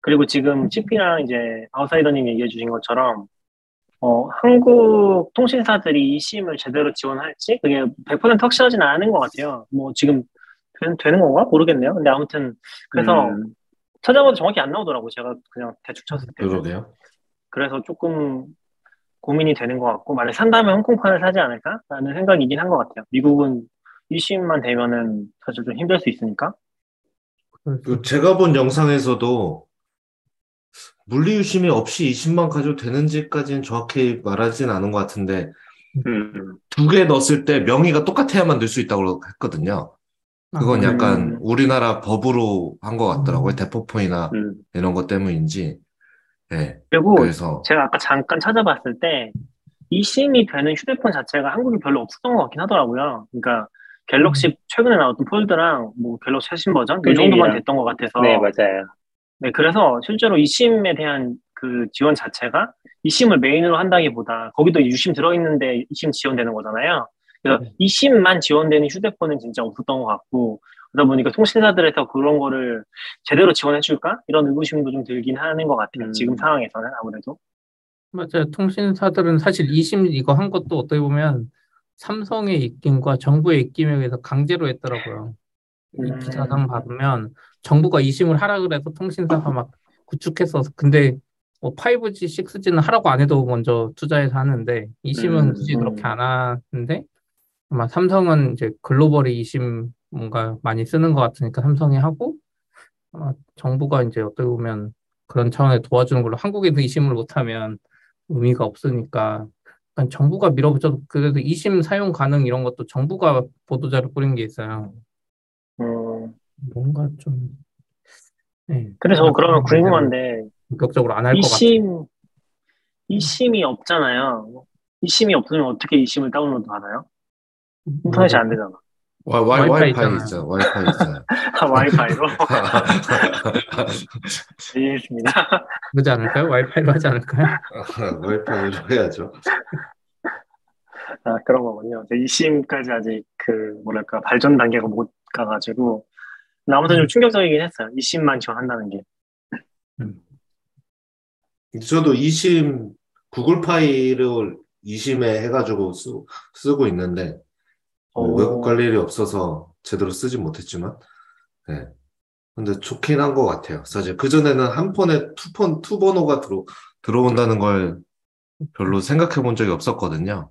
그리고 지금 CP랑 이제 아웃사이더님 얘기해 주신 것처럼 어, 한국 통신사들이 이 심을 제대로 지원할지 그게 100% 확실하진 않은 것 같아요. 뭐 지금 되, 되는 건가 모르겠네요. 근데 아무튼 그래서 음, 찾아봐도 정확히 안 나오더라고. 제가 그냥 대충 쳤을 때. 그러게요. 그래서 조금 고민이 되는 것 같고 만약 산다면 홍콩판을 사지 않을까라는 생각이긴 한 것 같아요. 미국은 이 심만 되면은 사실 좀 힘들 수 있으니까. 그래서 그 제가 본 영상에서도 물리유심이 없이 20만 가져도 되는지까지는 정확히 말하진 않은 것 같은데, 음, 두개 넣었을 때 명의가 똑같아야만 넣을 수 있다고 했거든요. 그건 아, 약간 음. 우리나라 법으로 한 것 같더라고요. 음. 대포폰이나 음, 이런 것 때문인지. 예, 그리고 그래서, 제가 아까 잠깐 찾아봤을 때 이심이 되는 휴대폰 자체가 한국에 별로 없었던 것 같긴 하더라고요. 그러니까 갤럭시 최근에 나왔던 폴드랑 뭐 갤럭시 최신 버전 이 정도만 클립이랑. 됐던 것 같아서 네, 맞아요. 네, 그래서 실제로 이 심에 대한 그 지원 자체가 이 심을 메인으로 한다기보다 거기도 유심 들어있는데 이 심 지원되는 거잖아요. 그래서 네. 이 심만 지원되는 휴대폰은 진짜 없었던 것 같고 그러다 보니까 통신사들에서 그런 거를 제대로 지원해줄까? 이런 의구심도 좀 들긴 하는 것 같아요. 음. 지금 상황에서는 아무래도. 맞아요. 통신사들은 사실 이심 이거 한 것도 어떻게 보면 삼성의 입김과 정부의 입김에 의해서 강제로 했더라고요. 이 음. 기사상 받으면 정부가 이심을 하라 그래서 통신사가 막 구축해서 근데 뭐 5G, 6G는 하라고 안 해도 먼저 투자해서 하는데 이심은 음, 굳이 음. 그렇게 안 하는데 아마 삼성은 이제 글로벌이 이심 뭔가 많이 쓰는 것 같으니까 삼성이 하고 아마 정부가 이제 어떻게 보면 그런 차원에 도와주는 걸로 한국에서 이심을 못하면 의미가 없으니까 정부가 밀어붙여도 그래도 이심 사용 가능 이런 것도 정부가 보도자료 뿌린 게 있어요. 음, 뭔가 좀 네, 그래서 그러면 궁금한데 본격적으로 안 할 것 같아요. 이심 이심이 없잖아요. 이심이 없으면 어떻게 이심을 다운로드 받아요? 인터넷이 안 되잖아. 와, 와이, 와이파이 와이파이 있잖아요. 있잖아. 와이파이 있잖아요. 아, 와이파이로 이해했습니다. 그러지 않을까요? 와이파이로 하지 않을까요? 와이파이로 해야죠. 아, 그런 거군요. 이제 eSIM까지 아직 그 뭐랄까 발전 단계가 못 가가지고 근데 아무튼 좀 충격적이긴 했어요. eSIM만 지원한다는 게. 저도 eSIM Google Fi를 eSIM에 해가지고 쓰, 쓰고 있는데 어, 오. 외국 갈 일이 없어서 제대로 쓰지 못했지만 네. 근데 좋긴 한 것 같아요. 사실 그전에는 한 폰에 two phone, two 번호가 들어, 들어온다는 걸 별로 생각해 본 적이 없었거든요.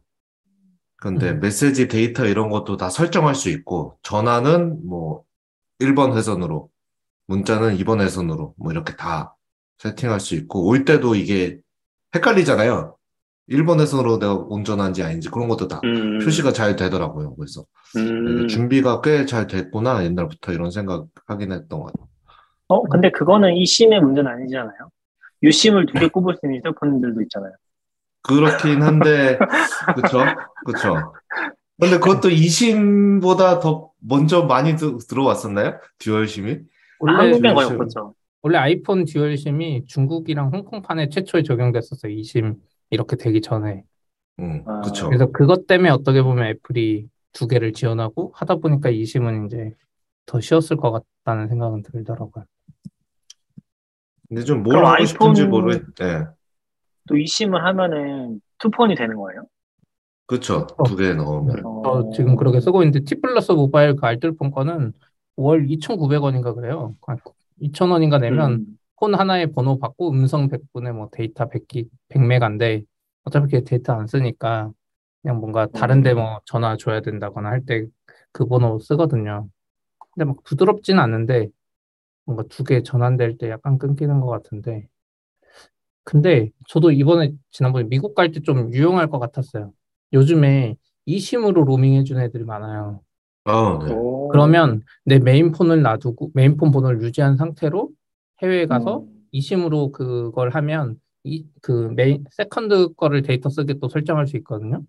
근데 음. 메시지 데이터 이런 것도 다 설정할 수 있고 전화는 뭐 1번 회선으로 문자는 2번 회선으로 뭐 이렇게 다 세팅할 수 있고 올 때도 이게 헷갈리잖아요. 1번 회선으로 내가 운전한지 아닌지 그런 것도 다 음, 표시가 잘 되더라고요. 그래서 음. 준비가 꽤 잘 됐구나 옛날부터 이런 생각 하긴 했던 것 같아요. 어, 근데 그거는 이 심의 문제는 아니잖아요. 유심을 두 개 꼽을 수 있는 휴대폰들도 있잖아요. 그렇긴 한데 그쵸 그쵸. 근데 그것도 2심보다 더 먼저 많이 드- 들어왔었나요? 듀얼심이? 원래 거의 유심. 없었죠. 원래 아이폰 듀얼심이 중국이랑 홍콩판에 최초에 적용됐었어요. 이심 이렇게 되기 전에. 응, 아, 그쵸. 그래서 그것 때문에 어떻게 보면 애플이 두 개를 지원하고 하다 보니까 이심은 이제 더 쉬웠을 것 같다는 생각은 들더라고요. 근데 좀 뭘 하고 싶은지 모르겠, 예. 또 eSIM을 하면은 two폰이 되는 거예요? 그쵸. 어. 두개 넣으면. 어, 저 지금 그렇게 쓰고 있는데 T 플러스 모바일 그 알뜰폰 거는 월 2,900원인가 그래요. 2,000원인가 내면 음, 폰 하나에 번호 받고 음성 100분에 뭐 데이터 100기, 100메가인데 어차피 걔 데이터 안 쓰니까 그냥 뭔가 다른데 뭐 전화 줘야 된다거나 할 때 그 번호 쓰거든요. 근데 막 부드럽진 않은데 뭔가 두 개 전환될 때 약간 끊기는 것 같은데 근데 저도 이번에 지난번에 미국 갈 때 좀 유용할 것 같았어요. 요즘에 eSIM으로 로밍 해주는 애들이 많아요. 아, 네. 오. 그러면 내 메인 폰을 놔두고 메인 폰 번호를 유지한 상태로 해외에 가서 음, eSIM으로 그걸 하면 이 그 메인 second 거를 데이터 쓰게 또 설정할 수 있거든요.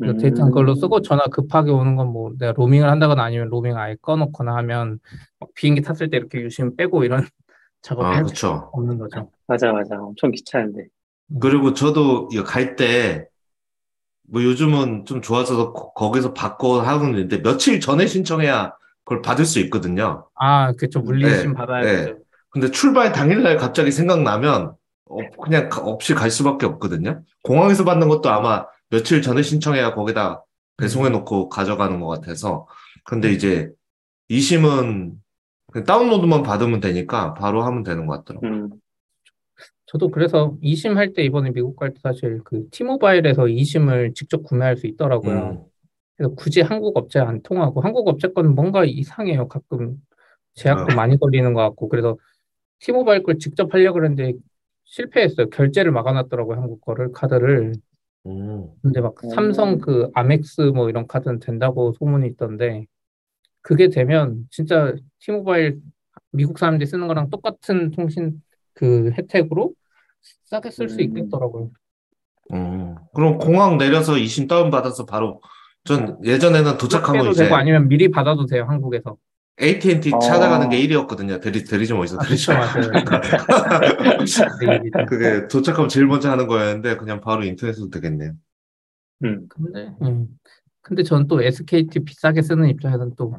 그래서 데이터 는 그걸로 쓰고 전화 급하게 오는 건 뭐 내가 로밍을 한다거나 아니면 로밍 아예 꺼놓거나 하면 막 비행기 탔을 때 이렇게 유심 빼고 이런 작업을 아, 할 그쵸. 필요가 없는 거죠. 맞아, 맞아. 엄청 귀찮은데. 그리고 저도 이거 갈 때, 뭐 요즘은 좀 좋아져서 거- 거기서 받고 하고 있는데 며칠 전에 신청해야 그걸 받을 수 있거든요. 아, 그쵸. 물리심 네, 받아야 네. 되죠. 근데 출발 당일날 갑자기 생각나면 어, 그냥 가- 없이 갈 수밖에 없거든요. 공항에서 받는 것도 아마 며칠 전에 신청해야 거기다 배송해 놓고 가져가는 것 같아서. 근데 이제 이심은 다운로드만 받으면 되니까 바로 하면 되는 것 같더라고요. 음, 저도 그래서 이심 할 때 이번에 미국 갈 때 사실 그 티모바일에서 이심을 직접 구매할 수 있더라고요. 음, 그래서 굳이 한국 업체 안 통하고 한국 업체 거는 뭔가 이상해요. 가끔 제약도 아. 많이 걸리는 것 같고 그래서 티모바일 걸 직접 하려고 했는데 실패했어요. 결제를 막아놨더라고요. 한국 거를 카드를. 음. 근데 막 음. 삼성 그 아멕스 뭐 이런 카드는 된다고 소문이 있던데 그게 되면 진짜 티모바일 미국 사람들이 쓰는 거랑 똑같은 통신 그 혜택으로 싸게 쓸수 음. 있겠더라고요. 음. 그럼 공항 내려서 이심 다운 받아서 바로 전 예전에는 도착하고 이제 되고 아니면 미리 받아도 돼요. 한국에서. AT&T 어. 찾아가는 게 일이었거든요. 대리, 대리점 어디서 아, 맞아요. 내일이죠. 그게 도착하면 제일 먼저 하는 거였는데 그냥 바로 인터넷으로 되겠네요. 음. 근데, 음. 근데 전 또 SKT 비싸게 쓰는 입장에서는 또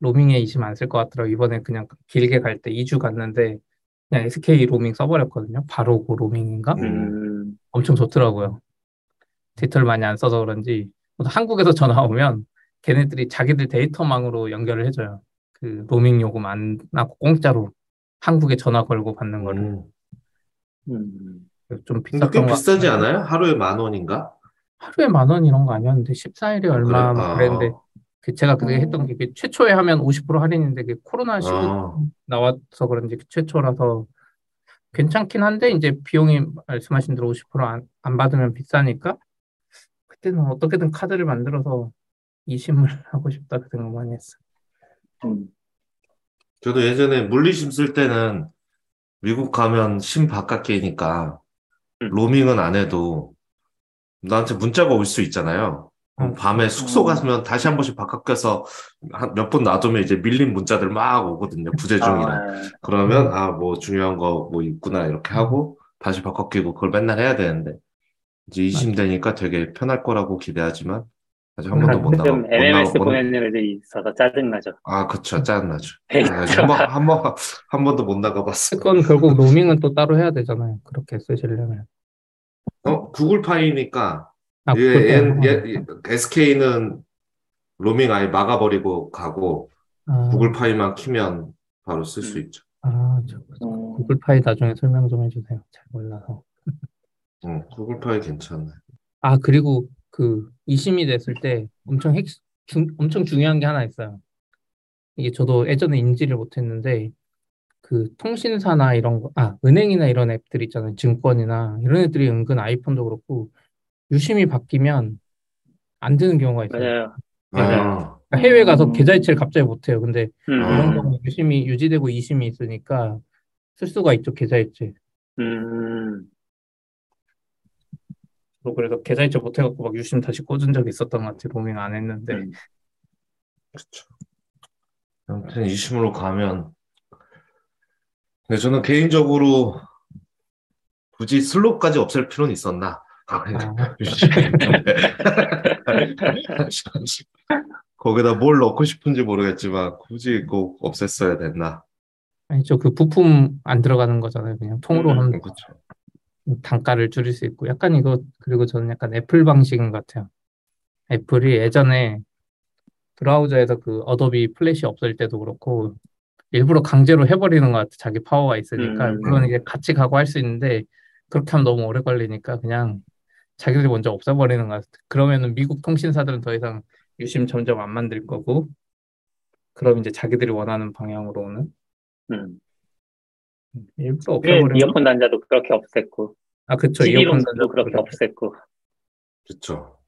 로밍에 이심 안 쓸 것 같더라고요. 이번에 그냥 길게 갈 때 2주 갔는데 그냥 SK 로밍 써버렸거든요. 바로 그 로밍인가? 음, 엄청 좋더라고요. 데이터를 많이 안 써서 그런지 한국에서 전화 오면 걔네들이 자기들 데이터망으로 연결을 해줘요. 그 로밍 요금 안 나고 공짜로 한국에 전화 걸고 받는 거를 음. 음. 좀꽤 비쌌던 것 비싸지 같아요. 않아요? 하루에 만 원인가? 하루에 만 원 이런 거 아니었는데 14일에 얼마 그래? 막 그랬는데 아. 그 제가 그게 음. 했던 게 이게 최초에 하면 50% 할인인데 그게 코로나 시국 아. 나와서 그런지 최초라서 괜찮긴 한데 이제 비용이 말씀하신 대로 50%안 안 받으면 비싸니까 그때는 어떻게든 카드를 만들어서 이심을 하고 싶다 그 생각 많이 했어요. 음. 저도 예전에 물리심 쓸 때는 미국 가면 심 바깥이니까 음. 로밍은 안 해도 나한테 문자가 올 수 있잖아요. 음. 밤에 숙소 음. 가면 다시 한 번씩 바깥 껴서 한몇번 놔두면 이제 밀린 문자들 막 오거든요. 부재 중이라. 아, 그러면 음. 아뭐 중요한 거 뭐 있구나 이렇게 하고 다시 바꿔 끼고 그걸 맨날 해야 되는데 이제 이심 되니까 되게 편할 거라고 기대하지만 아직 한 번도 못 나가 좀못 MMS 나가 못 보내는 애들이 있어서 짜증나죠. 아 그쵸 짜증나죠 네. 한번 한 번 한 번도 못 나가봤어 그건 결국 로밍은 또 따로 해야 되잖아요. 그렇게 쓰시려면. 어 구글 파이니까 아, 예, 그것도 예, 예, SK는 로밍 아예 막아버리고 가고 아, 구글 파이만 키면 바로 쓸수 음. 있죠. 아, 저 음. 구글 파이 나중에 설명 좀 해주세요. 잘 몰라서. 응, 구글 파이 괜찮아요. 아, 그리고 그 이심이 됐을 때 엄청 핵, 중, 엄청 중요한 게 하나 있어요. 이게 저도 예전에 인지를 못했는데 그 통신사나 이런 거, 아, 은행이나 이런 앱들 있잖아요. 증권이나 이런 애들이 은근 아이폰도 그렇고 유심이 바뀌면 안 되는 경우가 있어요. 맞아요. 아, 그러니까 해외 가서 음. 계좌 이체를 갑자기 못 해요. 근데 음, 아. 이런 경우 유심이 유지되고 이심이 있으니까 쓸 수가 있죠, 계좌 이체. 음, 저 그래서 계좌 이체 못 해갖고 막 유심 다시 꽂은 적이 있었던 것 같아요. 로밍 안 했는데. 음. 그쵸. 아무튼 이심으로 가면 근데 저는 개인적으로 굳이 슬롯까지 없앨 필요는 있었나? 아, 거기다 뭘 넣고 싶은지 모르겠지만 굳이 꼭 없앴어야 됐나? 아니죠. 그 부품 안 들어가는 거잖아요. 그냥 통으로 음, 하면 그렇죠. 단가를 줄일 수 있고 약간 이거 그리고 저는 약간 애플 방식인 것 같아요. 애플이 예전에 브라우저에서 그 어도비 플래시 없을 때도 그렇고 일부러 강제로 해버리는 것 같아. 자기 파워가 있으니까 음. 물론 이게 같이 가고 할 수 있는데 그렇게 하면 너무 오래 걸리니까 그냥 자기들이 먼저 없애버리는 것 같아. 그러면은 미국 통신사들은 더 이상 유심 점점 안 만들 거고 그럼 이제 자기들이 원하는 방향으로 오는 음. 일부러 그 없애버리는 이어폰 단자도 그렇게 없앴고, 아 그쵸 이어폰 롱도 그렇게 없앴고. 그렇죠.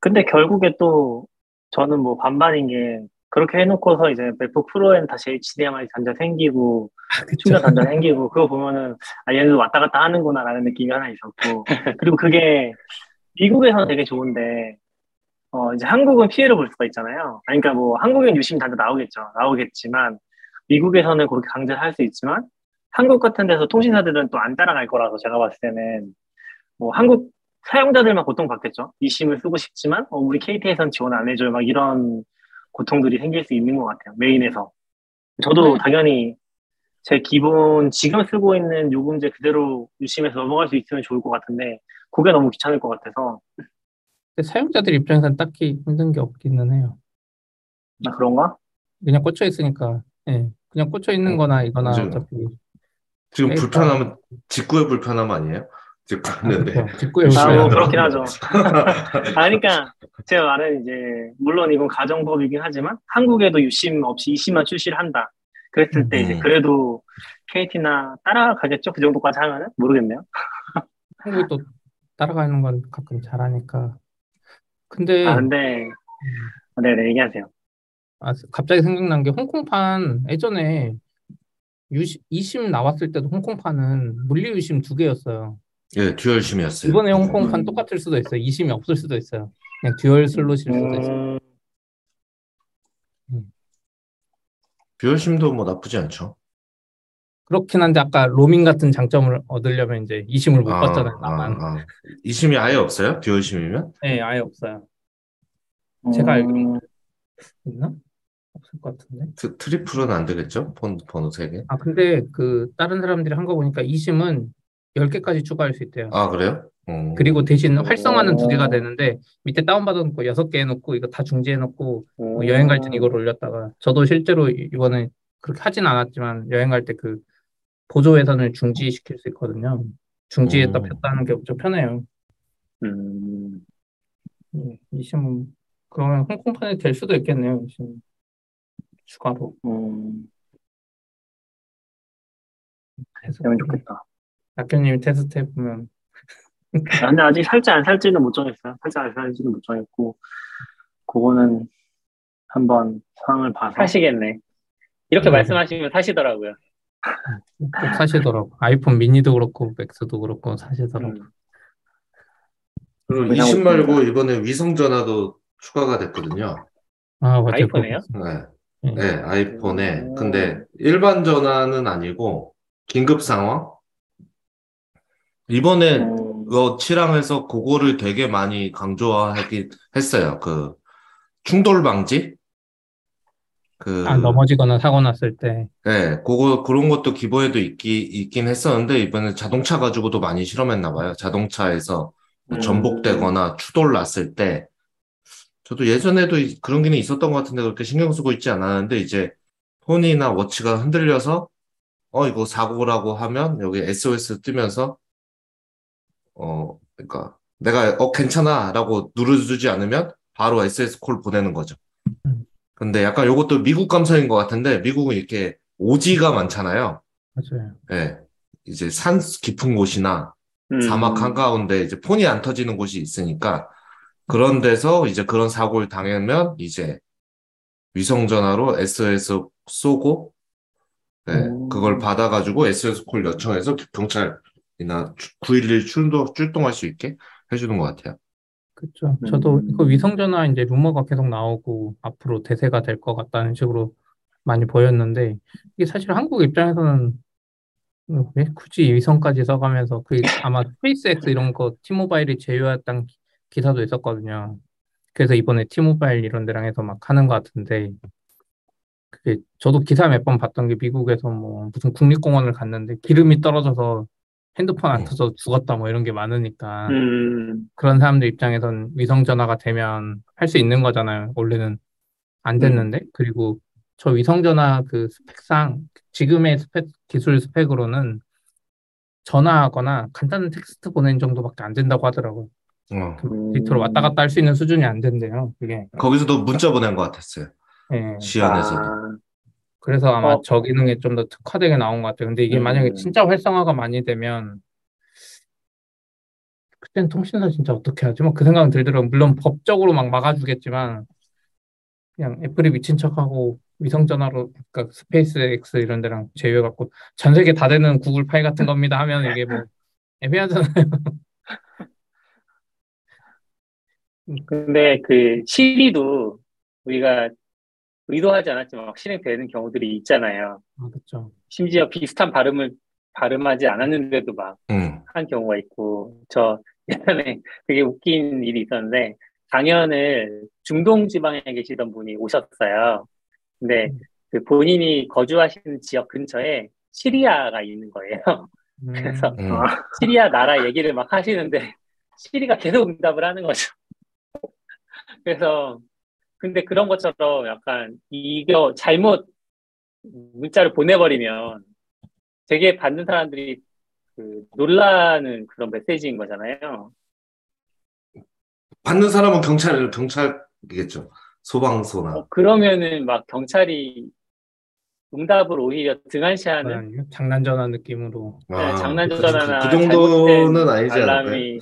근데 결국에 또 저는 뭐 반반인 게 그렇게 해놓고서 이제 맥북 프로에는 다시 HDMI 단자 생기고 아, 그쵸. 충전 단자 생기고 그거 보면은 아 얘는 왔다 갔다 하는구나라는 느낌이 하나 있었고 그리고 그게 미국에서는 되게 좋은데 어 이제 한국은 피해를 볼 수가 있잖아요. 아니, 그러니까 뭐 한국엔 유심 단자 나오겠죠. 나오겠지만 미국에서는 그렇게 강제를 할 수 있지만 한국 같은 데서 통신사들은 또 안 따라갈 거라서 제가 봤을 때는 뭐 한국 사용자들만 고통받겠죠. 이 심을 쓰고 싶지만 어, 우리 KT에선 지원 안 해줘요. 막 이런 고통들이 생길 수 있는 것 같아요. 메인에서. 저도 네. 당연히 제 기본 지금 쓰고 있는 요금제 그대로 유심해서 넘어갈 수 있으면 좋을 것 같은데 그게 너무 귀찮을 것 같아서 근데 사용자들 입장에서는 딱히 힘든 게 없기는 해요. 아, 그런가? 그냥 꽂혀 있으니까, 예. 그냥 꽂혀 있는 거나 이거나 맞아요. 어차피. 지금 그러니까- 불편하면 직구의 불편함 아니에요? 직구 했는데 그렇죠. 직구에 아, 오시면 뭐 그렇긴 하죠. 아, 그러니까 제 말은 이제 물론 이건 가정법이긴 하지만 한국에도 유심 없이 이심만 출시를 한다. 그랬을 때 이제 음. 그래도 KT나 따라가겠죠? 그 정도까지 하면은 모르겠네요. 한국이 또 따라가는 건 가끔 잘하니까. 근데 아 근데 네네 얘기하세요. 아, 갑자기 생각난 게 홍콩판 예전에 유심, eSIM 나왔을 때도 홍콩판은 물리 유심 두 개였어요. 예, dual SIM이었어요. 이번에 홍콩판 음. 똑같을 수도 있어요. eSIM이 없을 수도 있어요. 그냥 dual slot일 수도 있어요. 음, dual SIM도 뭐 나쁘지 않죠. 그렇긴 한데 아까 로밍 같은 장점을 얻으려면 이제 eSIM을 못 아, 받잖아요. 아, 나만. 아. eSIM이 아예 없어요? dual SIM이면? 네, 아예 없어요. 제가 음, 알기로는 있나? 것 같은데. 트, triple은 안 되겠죠? 번, 번호 3개. 아, 근데 그 다른 사람들이 한 거 보니까 eSIM은 10개까지 추가할 수 있대요. 아, 그래요? 음. 그리고 대신 활성화는 두 개가 오. 되는데 밑에 다운받아놓고 여섯 개 해놓고 이거 다 중지해놓고 뭐 음. 여행 갈 땐 이걸 올렸다가 저도 실제로 이- 이거는 그렇게 하진 않았지만 여행 갈 때 그 보조 회선을 중지시킬 수 있거든요. 중지했다 음. 폈다 하는 게 엄청 편해요. 음, 예, 이심은 그러면 홍콩판이 될 수도 있겠네요. 지금 추가로. 음, 해서 되면 좋겠다. 학교님이 테스트 해보면 아, 근데 아직 살지 안 살지는 못 정했어요. 살지 안 살지는 못 정했고, 그거는 한번 상황을 봐서. 사시겠네. 이렇게 음. 말씀하시면 사시더라고요. 꼭 사시더라고. 아이폰 미니도 그렇고 맥스도 그렇고 사시더라고. 음. 그리고 20 없습니다. 말고 이번에 위성 전화도 추가가 됐거든요. 아, 맞아요. 아이폰에요? 네, 네. 네, 아이폰에. 오. 근데 일반 전화는 아니고 긴급 상황? 이번에 음, 그거 치랑해서 그거를 되게 많이 강조하긴 했어요. 그 충돌 방지? 그 아, 넘어지거나 사고 났을 때. 네, 그거 그런 것도 기본에도 있기 있긴 했었는데 이번에 자동차 가지고도 많이 실험했나 봐요. 자동차에서 뭐 음. 전복되거나 추돌 났을 때 저도 예전에도 이- 그런 기능이 있었던 것 같은데 그렇게 신경 쓰고 있지 않았는데 이제 폰이나 워치가 흔들려서 어 이거 사고라고 하면 여기 SOS 뜨면서 어 그러니까 내가 어 괜찮아라고 누르주지 않으면 바로 SOS 콜 보내는 거죠. 음. 근데 약간 요것도 미국 감성인 것 같은데 미국은 이렇게 오지가 많잖아요. 맞아요. 예. 이제 산 깊은 곳이나 음. 사막 한가운데 이제 폰이 안 터지는 곳이 있으니까 그런 데서 이제 그런 사고를 당하면 이제 위성 전화로 SOS 쏘고 네, 음. 그걸 받아가지고 SOS 콜 요청해서 경찰이나 911 출동, 출동할 수 있게 해주는 것 같아요. 그렇죠. 저도 음. 그 위성 전화 이제 루머가 계속 나오고 앞으로 대세가 될 것 같다는 식으로 많이 보였는데 이게 사실 한국 입장에서는 음, 왜 굳이 위성까지 써가면서 그 아마 스페이스X 이런 거 티모바일이 제휴했던 기- 기사도 있었거든요. 그래서 이번에 티모바일 이런 데랑 해서 막 하는 것 같은데 그게 저도 기사 몇 번 봤던 게 미국에서 뭐 무슨 국립공원을 갔는데 기름이 떨어져서 핸드폰 안 음. 터져 죽었다 뭐 이런 게 많으니까 음. 그런 사람들 입장에선 위성 전화가 되면 할 수 있는 거잖아요. 원래는 안 됐는데 그리고 저 위성 전화 그 스펙상 지금의 스펙 기술 스펙으로는 전화하거나 간단한 텍스트 보내는 정도밖에 안 된다고 하더라고요. 어. 음. 디지털로 왔다 갔다 할 수 있는 수준이 안 된대요. 그게. 거기서도 문자 보낸 것 같았어요. 예. 시연에서도. 아, 그래서 아마 어. 저 기능이 좀 더 특화되게 나온 것 같아요. 근데 이게 만약에 음. 진짜 활성화가 많이 되면 그땐 통신사 진짜 어떻게 하지? 막그 생각은 들더라고요. 물론 법적으로 막 막아주겠지만 그냥 애플이 미친 척하고 위성 전화로 그러니까 스페이스 X 이런 데랑 제휴해 갖고 전 세계 다 되는 구글 파이 같은 겁니다 하면 이게 뭐 애매하잖아요. 근데 그 시리도 우리가 의도하지 않았지만 막 실행되는 경우들이 있잖아요. 아, 그렇죠. 심지어 비슷한 발음을 발음하지 않았는데도 막 응. 한 경우가 있고, 저 예전에 되게 웃긴 일이 있었는데, 강연을 중동 지방에 계시던 분이 오셨어요. 근데 음. 그 본인이 거주하시는 지역 근처에 시리아가 있는 거예요. 음, 그래서 응. 아, 시리아 나라 얘기를 막 하시는데, 시리가 계속 응답을 하는 거죠. 그래서, 근데 그런 것처럼 약간 이거 잘못 문자를 보내버리면 되게 받는 사람들이 그 놀라는 그런 메시지인 거잖아요. 받는 사람은 경찰, 경찰이겠죠. 소방서나. 어, 그러면은 막 경찰이 응답을 오히려 등한시하는. 장난 전화 느낌으로. 네, 아, 장난 전화나 그, 그 정도는 잘못된 아니지 않을까요?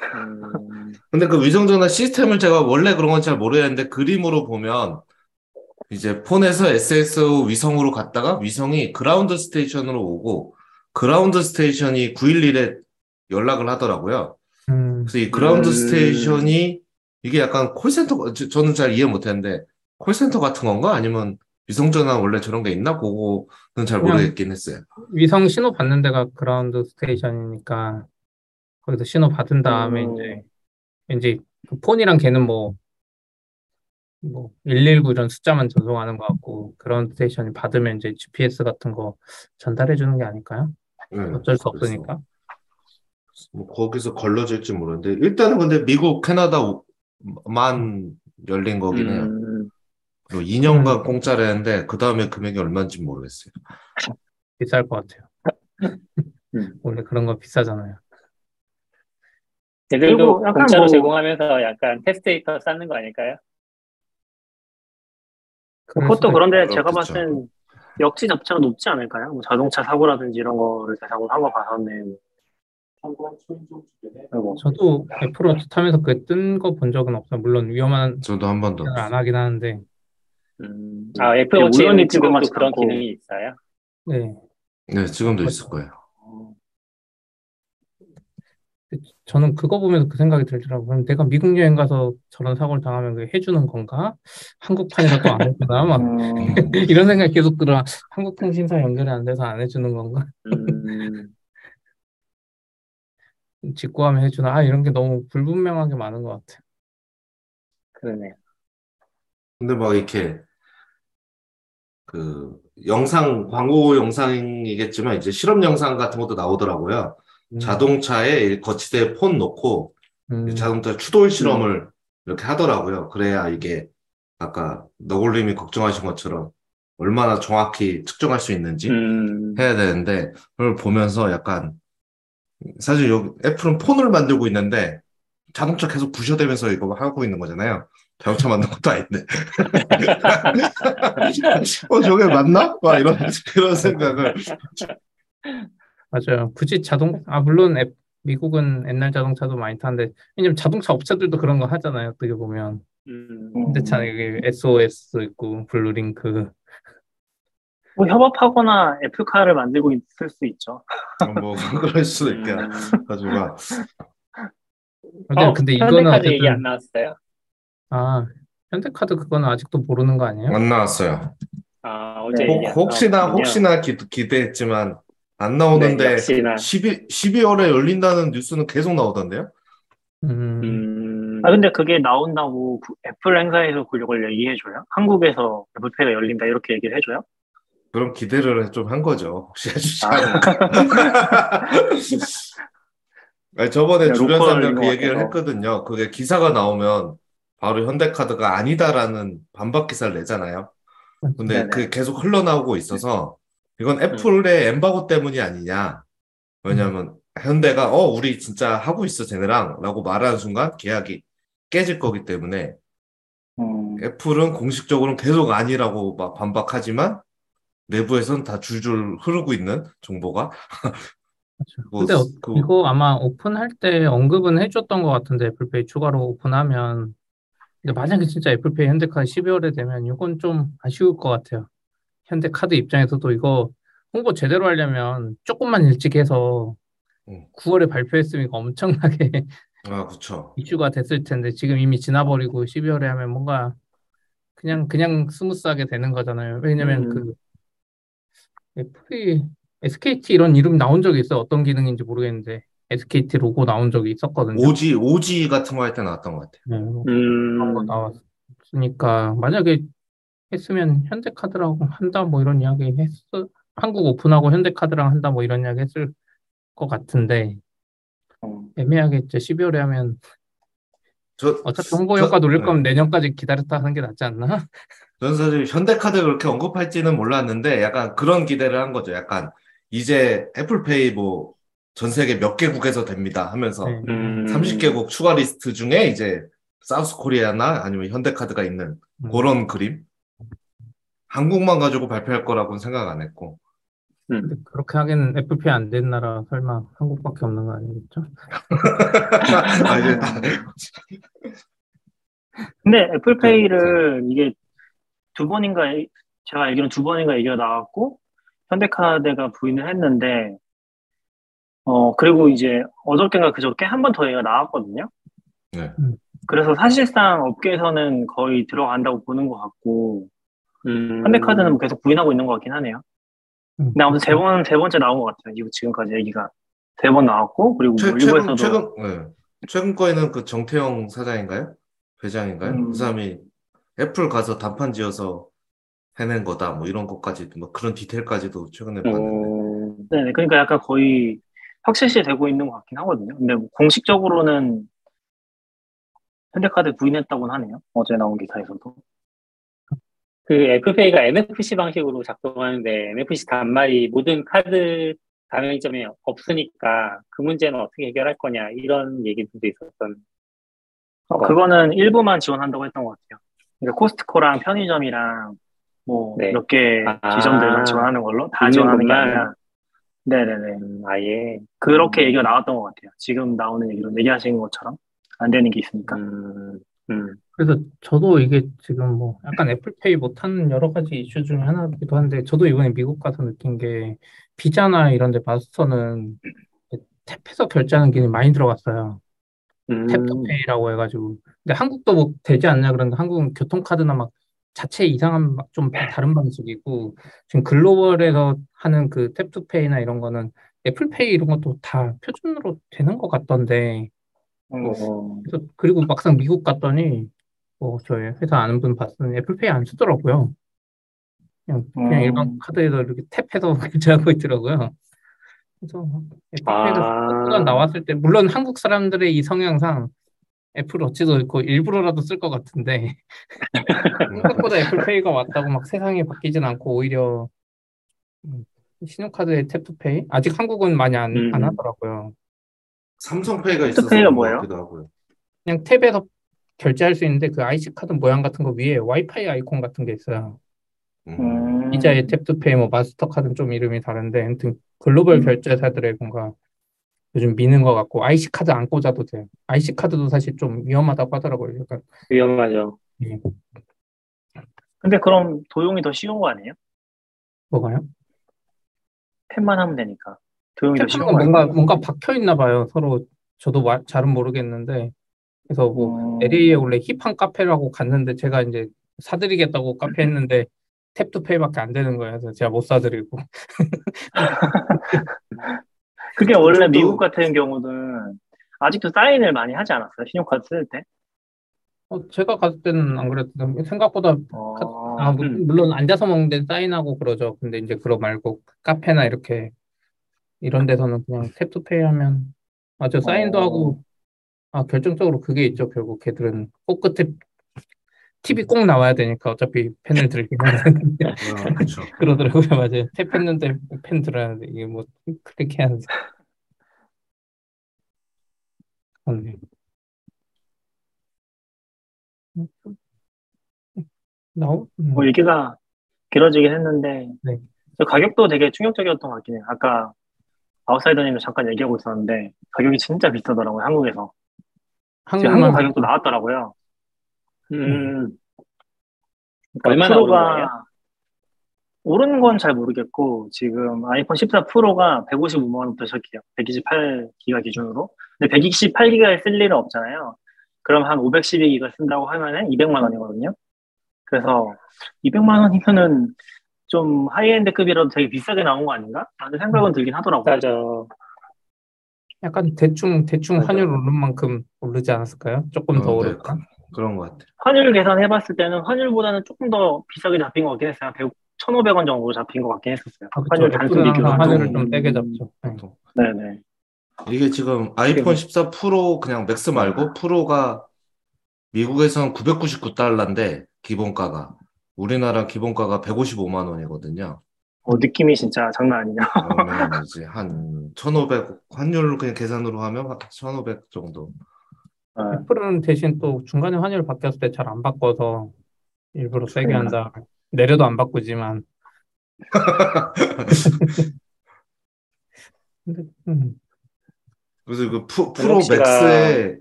음, 근데 그 위성전화 시스템을 제가 원래 그런 건 잘 모르겠는데 그림으로 보면 이제 폰에서 SS 위성으로 갔다가 위성이 ground station으로 오고 ground station이 911에 연락을 하더라고요. 음, 그래서 이 그라운드 음. station이 이게 약간 콜센터, 저- 저는 잘 이해 못했는데 콜센터 같은 건가? 아니면 위성전화 원래 저런 게 있나? 그거는 잘 모르겠긴 했어요. 위성 신호 받는 데가 ground station이니까 거기서 신호 받은 다음에 음. 이제 왠지 그 폰이랑 걔는 뭐 뭐 119 이런 숫자만 전송하는 것 같고 ground station이 받으면 이제 GPS 같은 거 전달해 주는 게 아닐까요? 네, 어쩔 수 그래서 없으니까. 뭐 거기서 걸러질지 모르는데 일단은 근데 미국, 캐나다만 열린 거긴 해요. 음, 그리고 2년간 공짜라는데 그 다음에 금액이 얼마인지 모르겠어요. 비쌀 것 같아요. 음. 원래 그런 거 비싸잖아요. 얘들도 공짜로 뭐- 제공하면서 약간 테스트 데이터 쌓는 거 아닐까요? 그것도 그런데 있- 제가 그렇겠죠. 봤을 땐 역지 자체가 높지 않을까요? 뭐 자동차 사고라든지 이런 거를 대상으로 한 거 봐서는 아이고. 저도 애플워치 타면서 그게 뜬거 본 적은 없어요. 물론 위험한 저도 한 번도 안 하긴 하는데, 음, 아, 애플 워치에는 우연히 지금도 그런. 기능이 있어요? 네. 네, 지금도 있을 거예요. 저는 그거 보면서 그 생각이 들더라고요. 그럼 내가 미국 여행 가서 저런 사고를 당하면 그게 해주는 건가? 한국판이라 또안 해주나? 막 음, 이런 생각이 계속 들어. 한국통신사 연결이 안 돼서 안 해주는 건가? 음, 직구하면 해주나? 아, 이런 게 너무 불분명하게 많은 것 같아요. 그러네요. 근데 막 이렇게 그 영상 광고 영상이겠지만 이제 실험 영상 같은 것도 나오더라고요. 음, 자동차에 거치대에 폰 놓고 음, 자동차 추돌 실험을 이렇게 하더라고요. 그래야 이게 아까 너굴님이 걱정하신 것처럼 얼마나 정확히 측정할 수 있는지 음, 해야 되는데 그걸 보면서 약간 사실 여기 애플은 폰을 만들고 있는데 자동차 계속 부셔대면서 이거 하고 있는 거잖아요. 자동차 만든 것도 아닌데. 어, 저게 맞나? 막 이런, 그런 생각을. 맞아요. 굳이 자동, 아, 물론 앱- 미국은 옛날 자동차도 많이 타는데, 왜냐면 자동차 업체들도 그런 거 하잖아요. 어떻게 보면. 음, 현대차 여기 SOS 있고, 블루링크. 뭐 협업하거나 애플카를 만들고 있을 수 있죠. 뭐, 그럴 수도 있겠다. 음. 가지고. 근데, 어, 근데 이거는 현대카드 얘기 어쨌든, 안 나왔어요? 아, 현대카드 그거는 아직도 모르는 거 아니에요? 안 나왔어요. 아, 어제 네. 얘기 안 혹, 나왔군요. 혹시나 기, 기대했지만 안 네, 나오는데 역시나. 12, 12월에 열린다는 뉴스는 계속 나오던데요? 음, 음, 아 근데 그게 나온다고 그 애플 행사에서 그걸 얘기해줘요? 한국에서 애플페이가 열린다 이렇게 얘기를 해줘요? 그럼 기대를 좀 한 거죠. 혹시 해주지 아. 않을까. 아니, 저번에 주변 사람들 그것 얘기를 같아서. 했거든요. 그게 기사가 나오면 바로 현대카드가 아니다라는 반박 기사를 내잖아요. 근데 네네. 그게 계속 흘러나오고 있어서 이건 애플의 엠바고 때문이 아니냐. 왜냐면 현대가 어 우리 진짜 하고 있어 쟤네랑. 라고 말하는 순간 계약이 깨질 거기 때문에 음, 애플은 공식적으로는 계속 아니라고 막 반박하지만 내부에서는 다 줄줄 흐르고 있는 정보가. 뭐, 근데 어- 그- 이거 아마 오픈할 때 언급은 해줬던 것 같은데 애플페이 추가로 오픈하면. 근데 만약에 진짜 애플페이 현대카드 12월에 되면 이건 좀 아쉬울 것 같아요. 현대카드 입장에서도 이거 홍보 제대로 하려면 조금만 일찍 해서 음. 9월에 발표했으면 이거 엄청나게 아 그쵸 이슈가 됐을 텐데 지금 이미 지나버리고 12월에 하면 뭔가 그냥 그냥 smooth하게 되는 거잖아요. 왜냐면 음. 그 애플이 SKT 이런 이름 나온 적이 있어요. 어떤 기능인지 모르겠는데 SKT 로고 나온 적이 있었거든요. 오지 오지 같은 거 할 때 나왔던 것 같아요. 네, 그런 거 음, 나왔으니까 만약에 했으면 현대카드라고 한다 뭐 이런 이야기 했어 한국 오픈하고 현대카드랑 한다 뭐 이런 이야기 했을 것 같은데 음. 애매하게 이제 12월에 하면 저 어차피 홍보 저- 효과 노릴 네. 거면 내년까지 기다렸다 하는 게 낫지 않나? 저는 사실 현대카드 그렇게 언급할지는 몰랐는데 약간 그런 기대를 한 거죠. 약간 이제 애플페이 뭐 전 세계 몇 개국에서 됩니다 하면서 네. 음, 30개국 추가 리스트 중에 이제 사우스 코리아나 아니면 현대카드가 있는 음. 그런 그림. 한국만 가지고 발표할 거라고는 생각 안 했고. 근데 그렇게 하기는 애플페이 안된 나라 설마 한국밖에 없는 거 아니겠죠? 아, 이제 다- 근데 애플페이를 이게 두 번인가 제가 알기로는 두 번인가 얘기가 나왔고 현대카드가 부인을 했는데 어 그리고 이제 어저께인가 그저께 한 번 더 얘기가 나왔거든요. 네. 그래서 사실상 업계에서는 거의 들어간다고 보는 것 같고 음, 현대카드는 뭐 계속 부인하고 있는 것 같긴 하네요. 음, 근데 아무튼 세 번, 세 번째 나온 것 같아요. 이거 지금까지 얘기가 세 번 나왔고 그리고 최, 뭐 최근, 일부에서도 최근, 네. 최근 거에는 그 정태영 사장인가요? 회장인가요? 음. 그 사람이 애플 가서 단판 지어서 해낸 거다. 뭐 이런 것까지, 뭐 그런 디테일까지도 최근에 봤는데. 음, 네, 그러니까 약간 거의 확실시 되고 있는 것 같긴 하거든요. 근데 뭐 공식적으로는 현대카드 부인했다고는 하네요. 어제 나온 기사에서도. 그 애플페이가 NFC 방식으로 작동하는데 NFC 단말이 모든 카드 가맹점이 없으니까 그 문제는 어떻게 해결할 거냐 이런 얘기들도 있었던 어, 그거는 일부만 지원한다고 했던 것 같아요. 그러니까 코스트코랑 편의점이랑 뭐 네. 몇개 아. 지점들만 지원하는 걸로 다 지원하는 게? 아니라 네네네 음, 아예 그렇게 음. 얘기가 나왔던 것 같아요. 지금 나오는 얘기로 얘기하신 것처럼 안 되는 게 있으니까. 음, 음, 그래서 저도 이게 지금 뭐 약간 애플페이 못하는 여러 가지 이슈 중에 하나이기도 한데 저도 이번에 미국 가서 느낀 게 비자나 이런 데 마스터는 탭해서 결제하는 기능이 많이 들어갔어요. 음, 탭투페이라고 해가지고. 근데 한국도 뭐 되지 않냐 그러는데 한국은 교통카드나 막 자체 이상한 막좀 다른 방식이고 지금 글로벌에서 하는 그 탭투페이나 이런 거는 애플페이 이런 것도 다 표준으로 되는 것 같던데 음, 어, 그래서 그리고 막상 미국 갔더니 뭐 저희 회사 아는 분 봤더니 애플페이 안 쓰더라고요. 그냥 그냥 음. 일반 카드에서 이렇게 tap해서 결제하고 있더라고요. 그래서 애플페이가 아. 나왔을 때 물론 한국 사람들의 이 성향상 애플 워치도 있고 일부러라도 쓸 것 같은데 생각보다 애플페이가 왔다고 막 세상이 바뀌진 않고 오히려 음, 신용카드의 tap to pay 아직 한국은 많이 안, 음. 안 하더라고요. 삼성페이가 있어서 tap to pay가 뭐예요? 그냥 tap해서 결제할 수 있는데 그 IC 카드 모양 같은 거 위에 와이파이 아이콘 같은 게 있어요. 음. 음. 비자의 탭투페이, 뭐 마스터카드는 좀 이름이 다른데 아무튼 글로벌 음. 결제사들의 뭔가 요즘 미는 것 같고 IC 카드 안 꽂아도 돼요. IC 카드도 사실 좀 위험하다고 하더라고요. 약간 위험하죠. 예, 근데 그럼 도용이 더 쉬운 거 아니에요? 뭐가요? 탭만 하면 되니까. 도용이 더 쉬운 거 아니에요? 뭔가 뭔가 박혀 있나 봐요. 서로 저도 마- 잘은 모르겠는데 그래서 뭐 음. LA에 원래 힙한 카페라고 갔는데 제가 이제 사드리겠다고 카페 했는데 탭투페이밖에 안 되는 거예요. 그래서 제가 못 사드리고 그게 원래 그쪽도- 미국 같은 경우는 아직도 사인을 많이 하지 않았어요? 신용카드 쓸 때? 어, 제가 갔을 때는 안 그랬는데 생각보다 어, 아, 뭐, 음. 물론 앉아서 먹는 데 사인하고 그러죠. 근데 이제 그거 말고 카페나 이렇게 이런 데서는 그냥 탭투페이 하면 맞아 사인도 어. 하고 아 결정적으로 그게 있죠. 결국 걔들은 코끝에 팁이 꼭 나와야 되니까 어차피 펜을 들긴 되는데 아, 그렇죠. 그러더라고요. 맞아요. 탭했는데 펜 들어야 돼. 이게 뭐 그렇게 해야 돼. 그렇네. 나오? 음. 뭐 얘기가 길어지긴 했는데 네. 저 가격도 되게 충격적이었던 것 같긴 해요. 아까 아웃사이더님도 잠깐 얘기하고 있었는데 가격이 진짜 비싸더라고요. 한국에서. 한국 한국만 가격도 나왔더라고요. 음, 그러니까 얼마나 오른 프로가? 오른 건 잘 모르겠고 지금 아이폰 14 프로가 155만 원부터 시작해요. 128기가 기준으로. 근데 128기가를 쓸 일은 없잖아요. 그럼 한 512기가 쓴다고 하면은 200만 원이거든요. 그래서 200만 원이면은 좀 high-end급이라도 되게 비싸게 나온 거 아닌가? 라는 생각은 들긴 하더라고요. 맞아. 약간 대충 대충. 환율 오른 만큼 오르지 않았을까요? 조금 더 어, 네. 오를까? 그런 것 같아요. 환율 계산해봤을 때는 환율보다는 조금 더 비싸게 잡힌 것 같긴 했어요. 100, 1,500원 정도 잡힌 것 같긴 했었어요. 아, 그쵸. 환율 단순 비교로. 환율을 좀 세게 잡죠. 네. 보통. 네네. 이게 지금 아이폰 14 프로 그냥 맥스 말고 프로가 미국에서는 999달러인데 기본가가 우리나라 기본가가 155만 원이거든요. 어, 느낌이 진짜 장난 아니냐. 그러면 이제 한1,500 환율 그냥 계산으로 하면 한1,500 정도. 네. 애플은 대신 또 중간에 환율 바뀌었을 때 잘 안 바꿔서 일부러 세게. 한다. 내려도 안 바꾸지만. 근데 음, 그래서 그 프, 프로 맥스에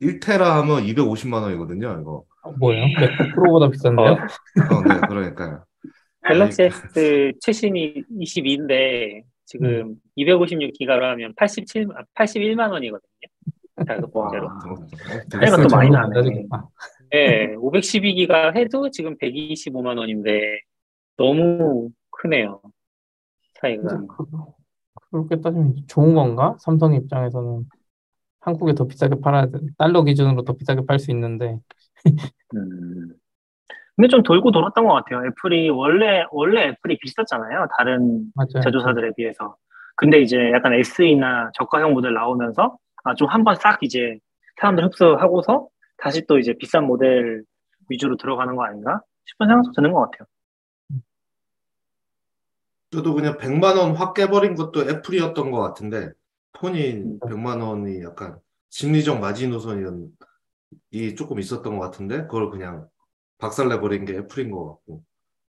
1테라 하면 250만 원이거든요, 이거. 어, 뭐예요? 프로보다 비싼데요? 어, 어, 네, 그러니까요. 갤럭시 S 최신이 22인데 지금 256기가로 하면 87, 81만 원이거든요. 자그 와. 번째로. 차이가 또 많이 나네. 낮아지겠다. 네, 512기가 해도 지금 125만 원인데 너무 크네요. 차이가. 그, 그렇게 따지면 좋은 건가? 삼성 입장에서는 한국에 더 비싸게 팔아야 돼. 달러 기준으로 더 비싸게 팔 수 있는데. 음. 근데 좀 돌고 돌았던 것 같아요. 애플이 원래 원래 애플이 비쌌잖아요. 다른 맞아요. 제조사들에 비해서. 근데 이제 약간 SE나 저가형 모델 나오면서 아, 좀 한번 싹 이제 사람들 흡수하고서 다시 또 이제 비싼 모델 위주로 들어가는 거 아닌가 싶은 생각도 드는 것 같아요. 저도 그냥 100만 원 확 깨버린 것도 애플이었던 것 같은데 폰이 음. 100만 원이 약간 심리적 마지노선이 조금 있었던 것 같은데 그걸 그냥 박살내버린 게 애플인 것 같고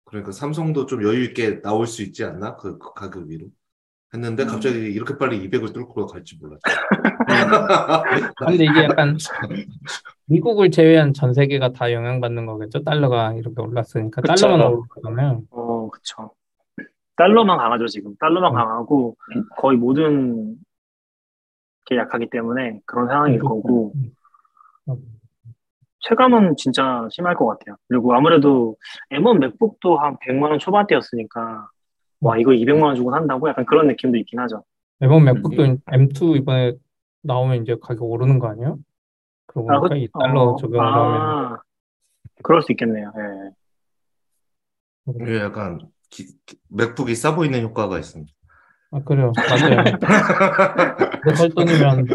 그러니까 삼성도 좀 여유 있게 나올 수 있지 않나? 그, 그 가격 위로 했는데 음. 갑자기 이렇게 빨리 200을 뚫고 갈지 몰랐죠. 근데 이게 약간 미국을 제외한 전 세계가 다 영향받는 거겠죠? 달러가 이렇게 올랐으니까 그쵸. 달러만 거잖아요. 어, 그쵸. 달러만 강하죠, 지금. 달러만 음. 강하고 거의 모든 게 약하기 때문에 그런 상황일 거고 음. 체감은 진짜 심할 것 같아요. 그리고 아무래도 M1 맥북도 한 100만 원 초반대였으니까 와, 이거 200만 원 주고 산다고? 약간 그런 느낌도 있긴 하죠. 이번 맥북도 M2 이번에 나오면 이제 가격 오르는 거 아니에요? 그러고 아, 그- 이 달러 어, 적용을 하면 아, 그럴 수 있겠네요. 예. 이게 약간 기- 기- 맥북이 싸 보이는 효과가 있습니다. 아 그래요 맞아요 이거 살 돈이면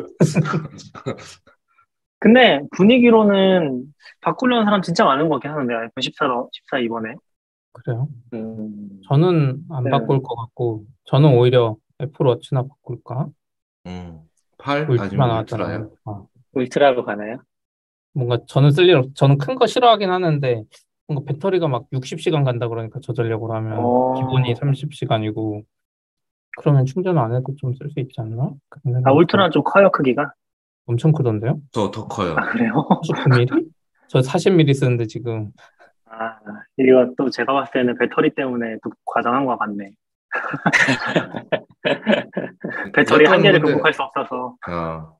근데 분위기로는 바꾸려는 사람 진짜 많은 것 같긴 하는데 아이폰 14로 14 이번에 그래요 음, 저는 안 네. 바꿀 것 같고 저는 오히려 애플워치나 바꿀까 음, 8 울트라 나왔잖아요? 어. 울트라로 가나요? 뭔가 저는 쓸 일 없, 저는 큰 거 싫어하긴 하는데 뭔가 배터리가 막 60시간 간다 그러니까 저전력으로 하면 어. 기본이 30시간이고 그러면 충전 안 해도 좀 쓸 수 있지 않나? 아 울트라는 좀 커요 크기가 엄청 크던데요? 더, 더 커요. 아 그래요? 49mm? 저 40mm 쓰는데 지금 아 이거 또 제가 봤을 때는 배터리 때문에 또 과장한 것 같네 배터리 한계를 근데- 극복할 수 없어서 아.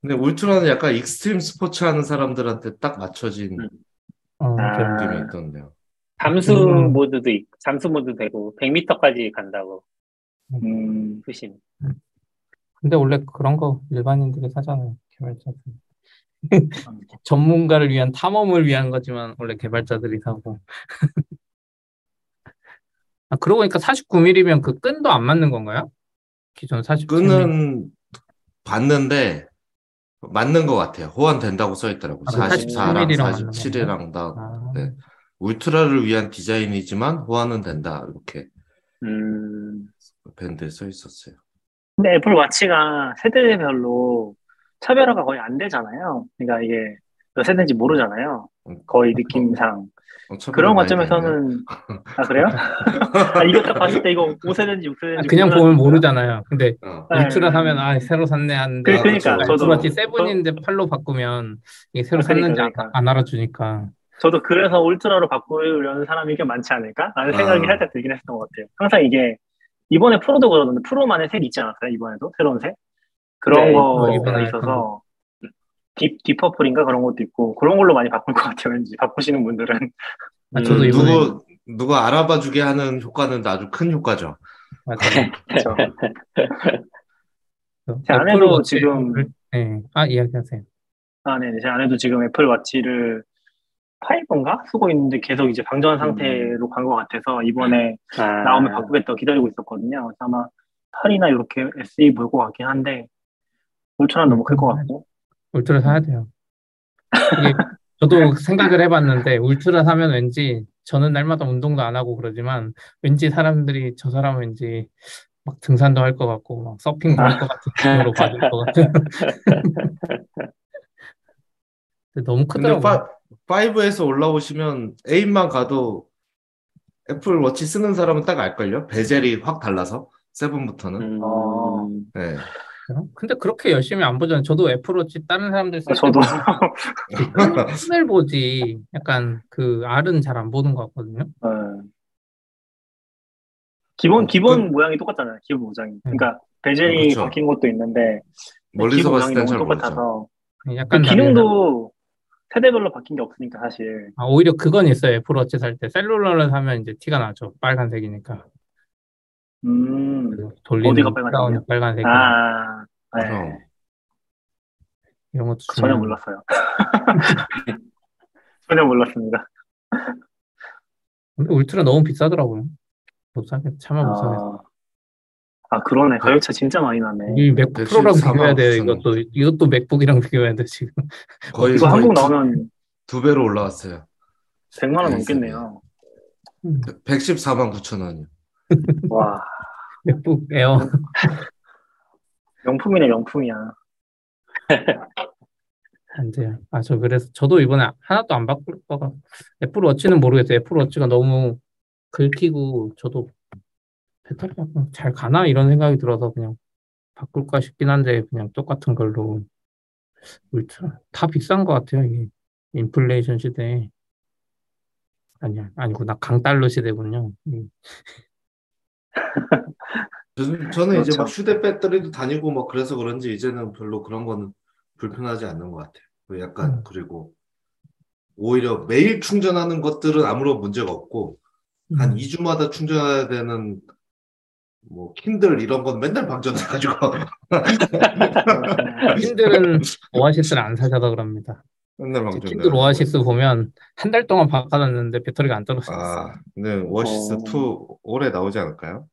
근데 울트라는 약간 익스트림 스포츠 하는 사람들한테 딱 맞춰진 음. 어, 아. 느낌이 있던데요. 잠수 음. 모드도 있, 잠수 모드 되고 100m까지 간다고 음, 표심. 근데 원래 그런 거 일반인들이 사잖아요 개발자들 전문가를 위한 탐험을 위한 거지만 원래 개발자들이 사고 아 그러고 보니까 49mm면 그 끈도 안 맞는 건가요? 기존 47mm 끈은 봤는데 맞는 것 같아요. 호환된다고 써 있더라고요. 아, 그 44랑 47mm 랑 맞는 47이랑 다 아, 네. 울트라를 위한 디자인이지만 호환은 된다. 이렇게 음, 밴드에 써 있었어요. 근데 애플 와치가 세대별로 차별화가 거의 안 되잖아요 그러니까 이게 몇 세대인지 모르잖아요 거의 느낌상 어차피 그런. 관점에서는 아 그래요? 아 이거 딱 봤을 때 이거 5세대인지 6세대인지 아, 그냥 보면 모르잖아요. 근데 어. 네. 울트라 사면 아 새로 샀네 하는데 그- 그러니까 저도- 애플워치 세븐인데 8로 바꾸면 이게 새로 아, 그러니까, 샀는지 안- 그러니까. 안 알아주니까 저도 그래서 울트라로 바꾸려는 사람이 꽤 많지 않을까? 라는 생각이 아. 살짝 들긴 했던 것 같아요. 항상 이게, 이번에 프로도 그러던데, 프로만의 색 있지 않았어요? 이번에도? 새로운 색? 그런 네, 거가 이번에 있어서, deep, deep purple인가 그런 것도 있고, 그런 걸로 많이 바꿀 것 같아요, 왠지. 바꾸시는 분들은. 아, 저도 음, 이번에 누구 누가 알아봐 주게 하는 효과는 아주 큰 효과죠. 맞아요. 그렇죠. 그제 아내도 지금- 네. 아 이야기하세요. 아, 네. 제 아내도 지금 애플 워치를 5인가? 쓰고 있는데 계속 이제 방전 상태로 간것 같아서, 이번에 아, 나오면 바꾸겠다고 기다리고 있었거든요. 그래서 아마 8이나 이렇게 SE 볼 것 같긴 한데, 울트라는 너무 클 것 같고. 울트라 사야 돼요. 이게 저도 생각을 해봤는데 울트라 사면 왠지 저는 날마다 운동도 안 하고 그러지만 왠지 사람들이 저 사람 왠지 막 등산도 할 것 같고 막 서핑도 할 것 같은 기분으로 받을 것 같은. 근데 너무 크더라고요. 5에서 올라오시면 8만 가도 애플 워치 쓰는 사람은 딱 알걸요? 베젤이 확 달라서 7부터는. 음, 어. 네. 근데 그렇게 열심히 안 보잖아요. 저도 애플워치 다른 사람들 쓸 아, 저도. 때 끈을 보지 약간 그 알은 잘 안 보는 것 같거든요. 네. 기본, 어, 기본 모양이 똑같잖아요. 기본 모양이. 그러니까, 베젤이 그렇죠. 바뀐 것도 있는데, 멀리서 봤을 모양이 땐 너무 잘 모르죠. 똑같아서. 약간 그 기능도 세대별로 바뀐 게 없으니까, 사실. 아, 오히려 그건 있어요. 애플워치 살 때. 셀룰러를 사면 이제 티가 나죠. 빨간색이니까. 음, 그 돌리는 어디가 빨간색이요? 빨간색이 아, 네. 그럼. 이런 것도 전혀 중요한- 몰랐어요. 전혀 몰랐습니다. 근데 울트라 너무 비싸더라고요. 못 사겠, 차마 못 사겠어. 아, 아, 그러네. 가격 차 진짜 많이 나네. 이 맥북 프로랑 114만 비교해야 돼요. 9천 원. 이것도 이것도 맥북이랑 비교해야 돼 지금. 거의 이거 한국 두- 나오면 두 배로 올라왔어요. 100만 원 네, 넘겠네요. 114만 9천 원이요. 와, 맥북 에어. 명품이네, 명품이야. 안 돼요. 아, 저 그래서 저도 이번에 하나도 안 바꿀 거가 애플 워치는 모르겠어요. 애플 워치가 너무 긁히고 저도 배터리가 그냥 잘 가나 이런 생각이 들어서 그냥 바꿀까 싶긴 한데 그냥 똑같은 걸로 울트라 다 비싼 것 같아요. 이게 인플레이션 시대에 아니야 아니구나 강달러 시대군요. 음. 저는, 저는 이제 그렇죠. 막 휴대 배터리도 다니고 막 그래서 그런지 이제는 별로 그런 거는 불편하지 않는 것 같아요. 그 약간 음. 그리고 오히려 매일 충전하는 것들은 아무런 문제가 없고 한 음. 2주마다 충전해야 되는 뭐 킨들 이런 건 맨날 방전해가지고 킨들은 오아시스를 안 사셔서 그럽니다. 맨날 제 방전돼. 킨들 오아시스 보면 한 달 동안 바꿔놨는데 배터리가 안 떨어졌어. 아, 근데 오아시스 어. 2 올해 나오지 않을까요?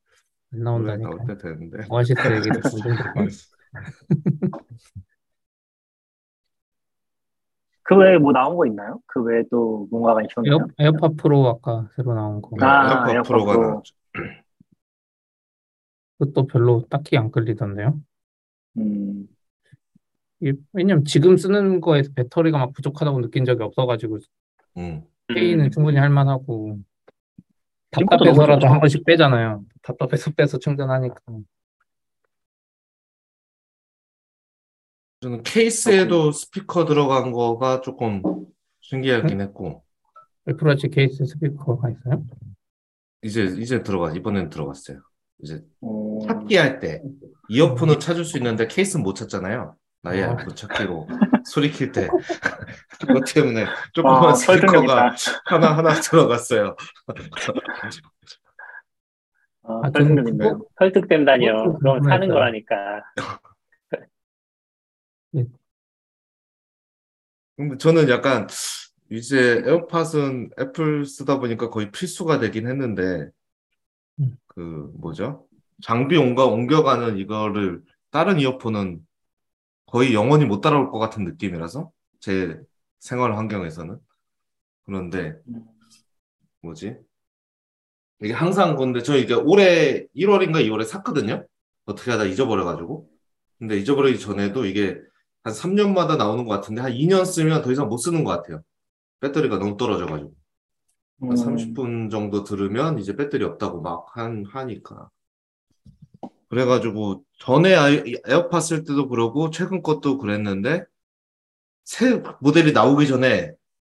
안 나온다니까. 나올 때 되는데. 오아시스 점점 듣고 그 외에 뭐 나온 거 있나요? 그 외에 또 뭔가가 있었나요? 에어, 에어팟 프로 아까 새로 나온 거. 아, 에어팟 에어팟 프로가 프로. 나왔죠. 그것도 별로 딱히 안 끌리던데요. 음, 이- 왜냐면 지금 쓰는 거에서 배터리가 막 부족하다고 느낀 적이 없어가지고 음. 페이는 충분히 할 만하고 생각보다 너무 답답해서라도. 한 번씩 빼잖아요. 답답해서 빼서 충전하니까. 저는 케이스에도 스피커 들어간 거가 조금 신기하긴 했고 애플워치 케이스 스피커가 있어요? 이제 이제 들어가 이번엔 들어갔어요. 이제 어, 찾기 할 때 이어폰은 찾을 수 있는데 케이스는 못 찾잖아요. 나의 아. 아이폰 찾기로 소리 킬때 그것 때문에 조그만 와, 스피커가. 하나 하나 들어갔어요. 아, 아, 설득된다니요. 그럼 사는. 거라니까. 근데 저는 약간 이제 에어팟은 애플 쓰다 보니까 거의 필수가 되긴 했는데 음. 그 뭐죠? 장비 옮겨 옮겨가는 이거를 다른 이어폰은 거의 영원히 못 따라올 것 같은 느낌이라서 제 생활 환경에서는 그런데 뭐지? 이게 항상 근데 저 이게 올해 1월인가 2월에 샀거든요. 어떻게 하다 잊어버려가지고. 근데 잊어버리기 전에도 이게 한 3년마다 나오는 것 같은데 한 2년 쓰면 더 이상 못 쓰는 것 같아요. 배터리가 너무 떨어져가지고. 음, 한 30분 정도 들으면 이제 배터리 없다고 막 한, 하니까. 그래가지고 전에 에어팟 쓸 때도 그러고 최근 것도 그랬는데 새 모델이 나오기 전에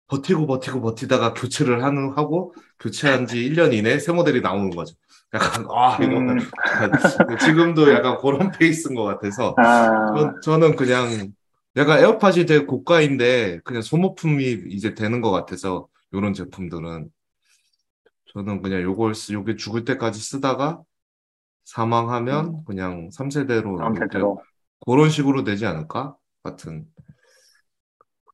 버티고 버티고 버티다가 교체를 하는, 하고 교체한 지 1년 이내에 새 모델이 나오는 거죠. 약간, 아, 이거 음, 지금도 약간 그런 페이스인 것 같아서 아, 전, 저는 그냥 약간 에어팟이 되게 고가인데 그냥 소모품이 이제 되는 것 같아서 이런 제품들은 저는 그냥 요걸 쓰, 요게 죽을 때까지 쓰다가 사망하면 그냥 3세대로 다음 세대로. 그런 식으로 되지 않을까 같은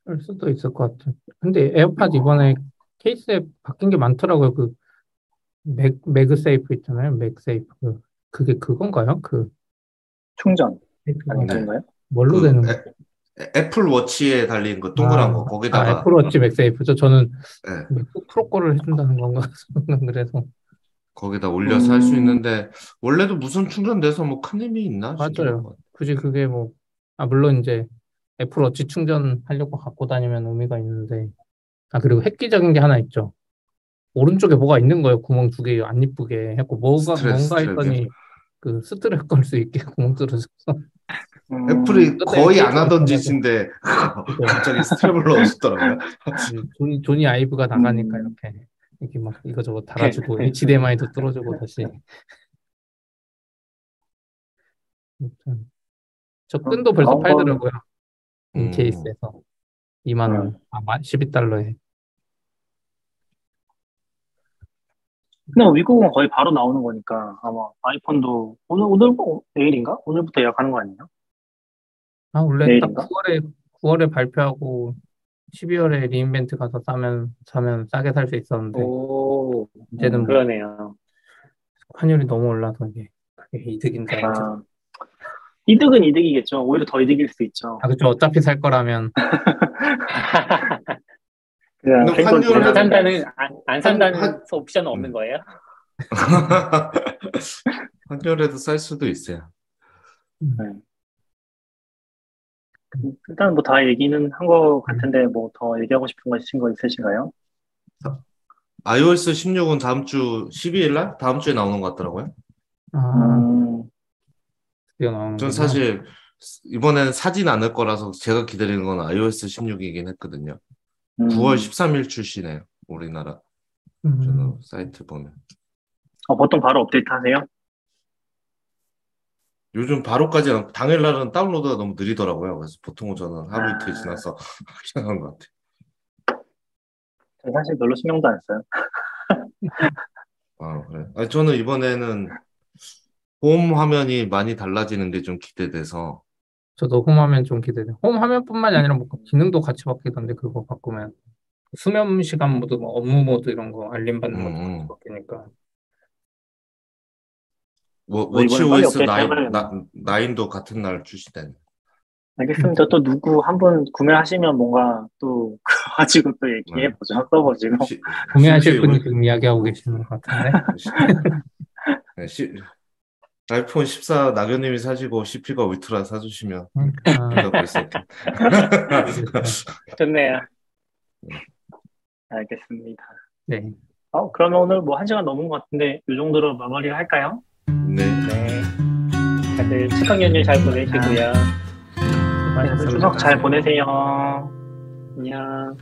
그럴 수도 있을 것 같아요. 근데 에어팟 이번에 케이스에 바뀐 게 많더라고요. 그 맥, 매그세이프 있잖아요. 맥세이프. 그게 그건가요? 그 충전 아닌 네. 건가요? 뭘로 그 되는 애- 거예요? 애- 애플 워치에 달린 그 동그란 아, 거 아, 거기다가 애플 워치 맥세이프죠. 저는 예, 맥북 프로 거를 해준다는 건가? 그래서 거기다 올려서 할수 음. 있는데 원래도 무선 충전돼서 뭐 큰 의미 있나 맞아요. 굳이 그게 뭐, 아, 물론 이제 애플 워치 충전하려고 갖고 다니면 의미가 있는데, 아, 그리고 획기적인 게 하나 있죠. 오른쪽에 뭐가 있는 거예요. 구멍 두 개 안 이쁘게 했고, 뭐가, 뭔가 했더니 그 스트랩 걸 수 있게 구멍 뚫어져서. 음, 애플이 그때 거의 안 케이스가 하던. 짓인데 갑자기 스트랩을 넣어줬더라고요. 음, 조니, 조니 아이브가 나가니까 음. 이렇게, 이렇게 막 이거저거 달아주고, HDMI도 뚫어주고 다시. 저 끈도 벌써 팔더라고요. 이 음. 케이스에서. 2만 원, 아, 12달러에. 근데 뭐 미국은 거의 바로 나오는 거니까 아마 아이폰도 오늘 오늘 뭐 내일인가? 오늘부터 예약하는 거 아니에요? 아, 원래 내일인가? 딱 9월에, 9월에 발표하고 12월에 리인벤트 가서 사면, 사면 싸게 살 수 있었는데, 오, 이제는 뭐 그러네요. 환율이 너무 올라서 이게, 그게 이득인 줄 알죠. 아, 이득은 이득이겠죠. 오히려 더 이득일 수 있죠. 아, 그쵸. 어차피 살 거라면, 그냥 근데 할 거지. 환율은 안 산다는 안, 안 산다는 한- 옵션은 없는 거예요? 한겨울에도 쌀 수도 있어요. 일단 뭐 다 얘기는 한거 같은데 뭐 더 얘기하고 싶은 거 있으신 거 있으신가요? iOS 16은 다음 주 12일 날? 다음 주에 나오는 것 같더라고요. 아, 음, 전 사실 이번에는 사진 않을 거라서 제가 기다리는 건 iOS 16이긴 했거든요. 음. 9월 13일 출시네요. 우리나라 음, 저는 사이트 보면. 어, 보통 바로 업데이트 하세요? 요즘 바로까지 안- 당일날은 다운로드가 너무 느리더라고요. 그래서 보통은 저는 하루 아. 이틀 지나서 하긴 한것 같아요. 저 사실 별로 신경도 안 써요. 아, 그래. 아니, 저는 이번에는 홈 화면이 많이 달라지는 게 좀 기대돼서 저도 홈 화면 좀 기대돼. 홈 화면뿐만이 아니라 뭐 기능도 같이 바뀌던데 그거 바꾸면 수면 시간 모드, 뭐 업무 모드 이런 거 알림 받는 음, 것도 음. 같이 바뀌니까. 워, 뭐 이번에 빨리 워치OS 업데이트 9, 해봐요. 나, 9도 같은 날 출시되네. 알겠습니다. 또 누구 한분 구매하시면 뭔가 또 가지고 또 얘기해보죠. 써보시고. 시- 구매하실 심지어 분이 이번- 지금 이야기하고 계시는 것 같은데. 네, 시- 아이폰 14 나경님이 사시고 CP가 울트라 사주시면 아, 벌쓸게 좋네요. 알겠습니다. 네. 어, 그러면 오늘 뭐 한 시간 넘은 것 같은데 이 정도로 마무리를 할까요? 네. 네. 다들 축하 연휴 잘 보내시고요. 네, 추석 잘 보내세요. 안녕.